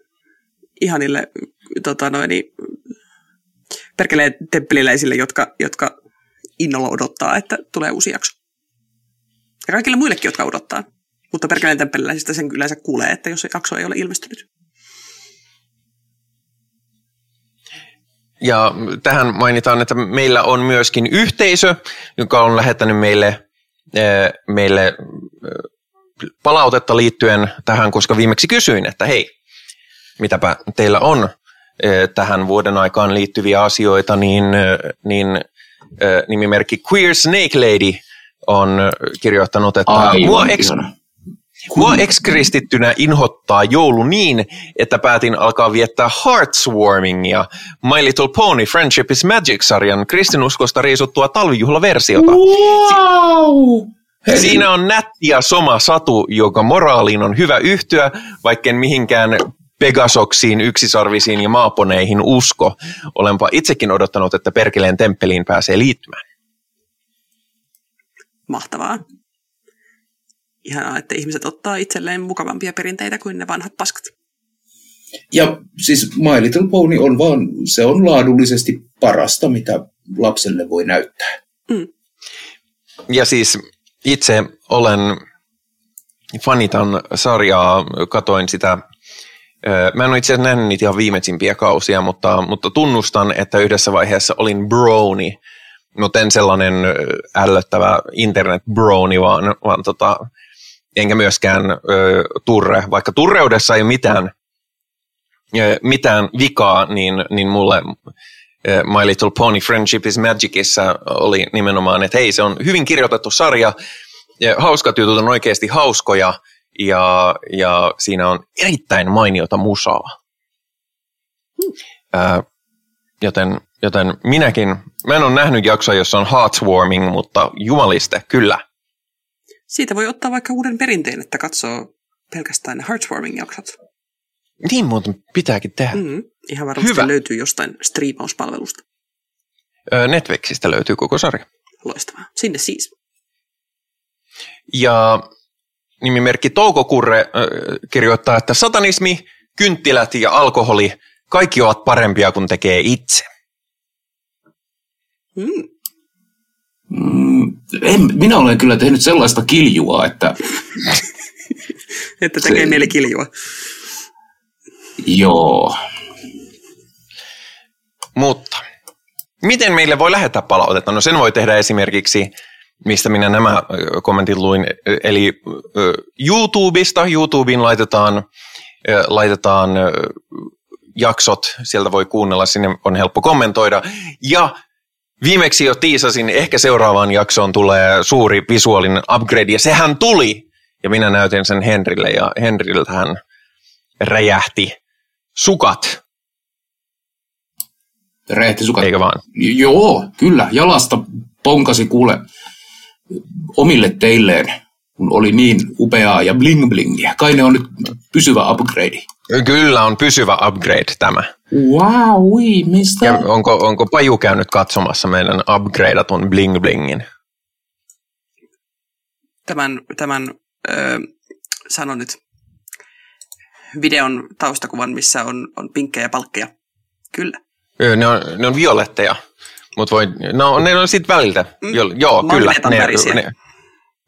ihanille tota noin, perkeleen temppeliläisille, jotka, jotka innolla odottaa, että tulee uusi jakso. Ja kaikille muillekin, jotka odottaa. Mutta perkeleen temppeliläisistä sen yleensä kuulee, että jos jakso ei ole ilmestynyt. Ja tähän mainitaan, että meillä on myöskin yhteisö, joka on lähettänyt meille, meille palautetta liittyen tähän, koska viimeksi kysyin, että hei, mitäpä teillä on tähän vuoden aikaan liittyviä asioita, niin, niin nimimerkki Queer Snake Lady on kirjoittanut, että Aivan mua, ex, ihana. Mua ex-kristittynä inhottaa joulu niin, että päätin alkaa viettää Heartswarmingia, My Little Pony Friendship is Magic-sarjan kristinuskosta riisuttua talvijuhlaversiota. Wow! Hei, Siinä on nätti ja soma satu, joka moraaliin on hyvä yhtyä, vaikken mihinkään Pegasoksiin, yksisarvisiin ja maaponeihin usko. Olenpa itsekin odottanut, että Perkeleen temppeliin pääsee liittymään. Mahtavaa. Ihanaa, että ihmiset ottaa itselleen mukavampia perinteitä kuin ne vanhat paskat. Ja siis My Little Pony on vaan, se on laadullisesti parasta, mitä lapselle voi näyttää. Ja siis itse olen, fanitan sarjaa, katoin sitä, mä en ole itse asiassa nähnyt niitä ihan viimeisimpiä kausia, mutta, mutta tunnustan, että yhdessä vaiheessa olin brony, mutta en sellainen ällöttävä internet brony, vaan, vaan tota, enkä myöskään ö, turre, vaikka turreudessa ei ole mitään, ö, mitään vikaa, niin, niin mulle ö, My Little Pony Friendship is Magicissa oli nimenomaan, että hei, se on hyvin kirjoitettu sarja, ja hauskat jutut on oikeasti hauskoja, ja, ja siinä on erittäin mainiota musaa. Ää, joten, joten minäkin, mä en ole nähnyt jaksoa, jossa on heartwarming, mutta jumaliste, kyllä. Siitä voi ottaa vaikka uuden perinteen, että katsoo pelkästään ne Heartwarming-jaksot. Niin muuten pitääkin tehdä. Mm. Ihan varmasti Hyvä. löytyy jostain striimauspalvelusta. Netflixistä löytyy koko sarja. Loistavaa. Sinne siis. Ja nimimerkki Toukokurre äh, kirjoittaa, että satanismi, kynttilät ja alkoholi, kaikki ovat parempia kuin tekee itse. Mm. Mm, en, minä olen kyllä tehnyt sellaista kiljua, että (laughs) Että tekee Se- mieli kiljua. joo. Mutta miten meille voi lähettää palautetta? No sen voi tehdä esimerkiksi, mistä minä nämä kommentit luin, eli YouTubesta. YouTubeen laitetaan, laitetaan jaksot, sieltä voi kuunnella, sinne on helppo kommentoida. Ja viimeksi jo tiisasin, ehkä seuraavaan jaksoon tulee suuri visuaalinen upgrade, ja sehän tuli. Ja minä näytin sen Henrille, ja Henriltä hän räjähti sukat, Räjähti sukat. eikö vaan? Joo, kyllä. Jalasta ponkasi kuule omille teilleen, kun oli niin upeaa ja bling blingiä. Kai ne on nyt pysyvä upgrade. Kyllä on pysyvä upgrade tämä. Wow, ui, mistä? Ja onko, onko Paju käynyt katsomassa meidän upgradeatun bling blingin? Tämän, tämän ö, sanon nyt videon taustakuvan, missä on, on pinkkejä palkkeja. Kyllä. Ne on, ne on violetteja, mutta voi, no, ne on sitten väliltä. Mm. Jo, joo, kyllä. Värisiä. Ne,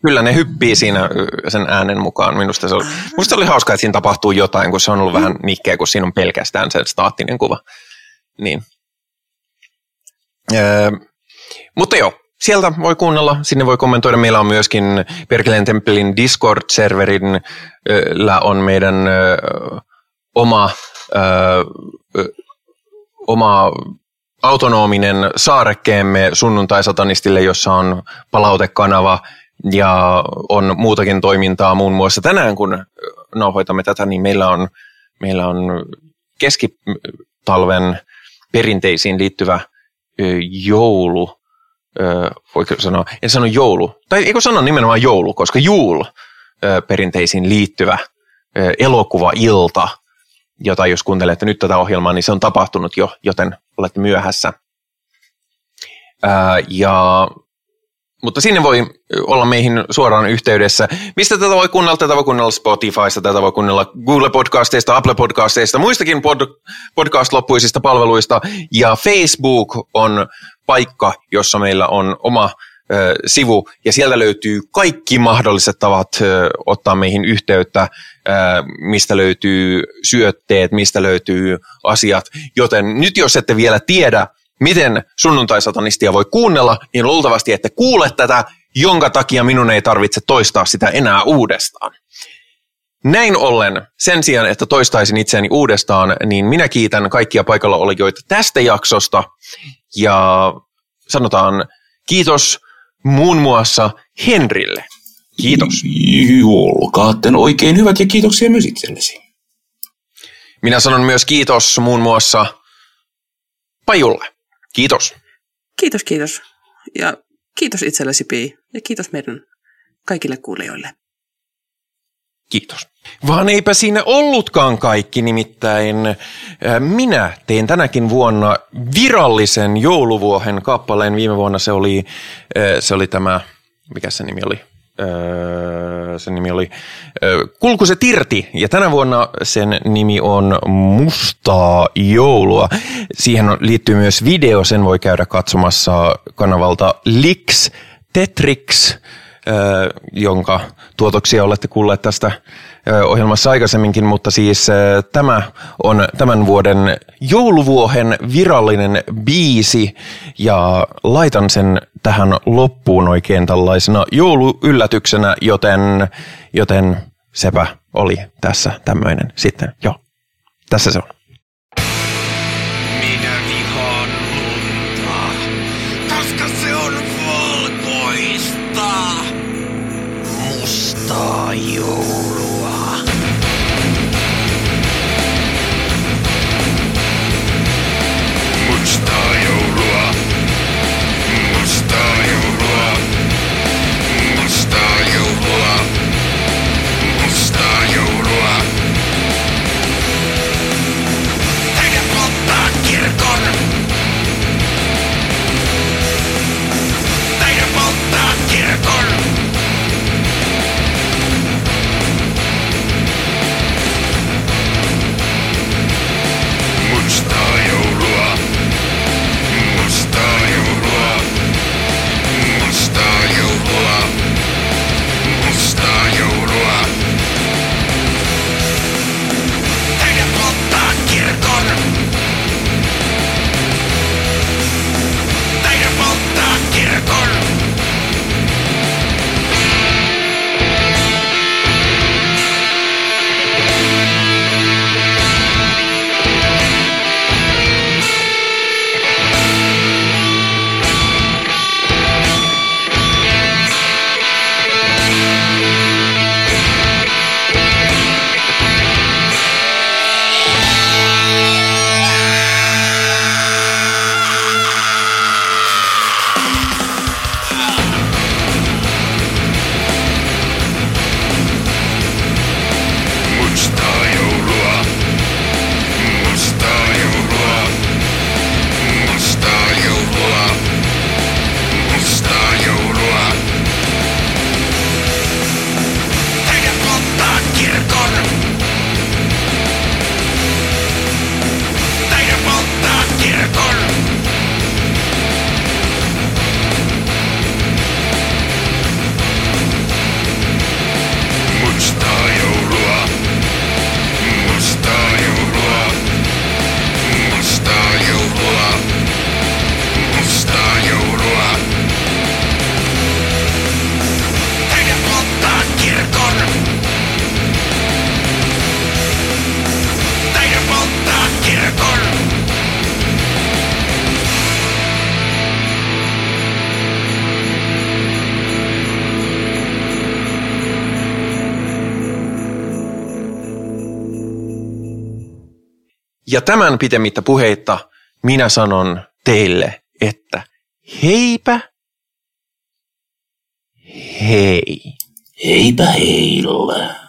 kyllä ne hyppii siinä sen äänen mukaan. Minusta se oli, minusta se oli hauskaa, että siinä tapahtuu jotain, kun se on ollut Mm. vähän nikkeä, kun siinä on pelkästään se staattinen kuva. Niin. Öö, mutta joo, sieltä voi kuunnella, sinne voi kommentoida. Meillä on myöskin Perkeleen Temppelin Discord-serverin on meidän ö, oma, ö, oma autonominen saarekkeemme sunnuntai-satanistille, jossa on palautekanava ja on muutakin toimintaa muun muassa tänään, kun nauhoitamme tätä, niin meillä on, meillä on keskitalven perinteisiin liittyvä joulu, voiko sanoa, en sano joulu, tai eikö sano nimenomaan joulu, koska juul perinteisiin liittyvä elokuvailta, jota jos kuuntelette nyt tätä ohjelmaa, niin se on tapahtunut jo, joten olette myöhässä. Ja, mutta sinne voi olla meihin suoraan yhteydessä. Mistä tätä voi kuunnella? Tätä voi kuunnella Spotifysta, tätä voi kuunnella Google Podcasteista, Apple Podcasteista, muistakin pod, podcast-loppuisista palveluista. Ja Facebook on paikka, jossa meillä on oma ö, sivu, ja sieltä löytyy kaikki mahdolliset tavat ö, ottaa meihin yhteyttä, ö, mistä löytyy syötteet, mistä löytyy asiat. Joten nyt jos ette vielä tiedä, miten sunnuntai-satanistia voi kuunnella, niin luultavasti ette kuule tätä, jonka takia minun ei tarvitse toistaa sitä enää uudestaan. Näin ollen, sen sijaan, että toistaisin itseäni uudestaan, niin minä kiitän kaikkia paikalla olijoita tästä jaksosta ja sanotaan kiitos muun muassa Henrille. Kiitos. Olkaatten oikein hyvät ja kiitoksia myös itsellesi. Minä sanon myös kiitos muun muassa Pajulle. Kiitos. Kiitos, kiitos. Ja kiitos itsellesi, Pii. Ja kiitos meidän kaikille kuulijoille. Kiitos. Vaan eipä siinä ollutkaan kaikki, nimittäin äh, minä tein tänäkin vuonna virallisen jouluvuohen kappaleen. Viime vuonna se oli, äh, se oli tämä, mikä se nimi oli? Öö, sen nimi oli öö, Kulku se Tirti ja tänä vuonna sen nimi on Mustaa joulua. Siihen liittyy myös video, sen voi käydä katsomassa kanavalta Lix Tetrix, jonka tuotoksia olette kuulleet tästä ohjelmassa aikaisemminkin, mutta siis tämä on tämän vuoden jouluvuohen virallinen biisi ja laitan sen tähän loppuun oikein tällaisena jouluyllätyksenä, joten, joten sepä oli tässä tämmöinen sitten. Joo, tässä se on. Mustaa Ja tämän pitemmittä puheitta minä sanon teille, että heipä hei. Heipä heillä.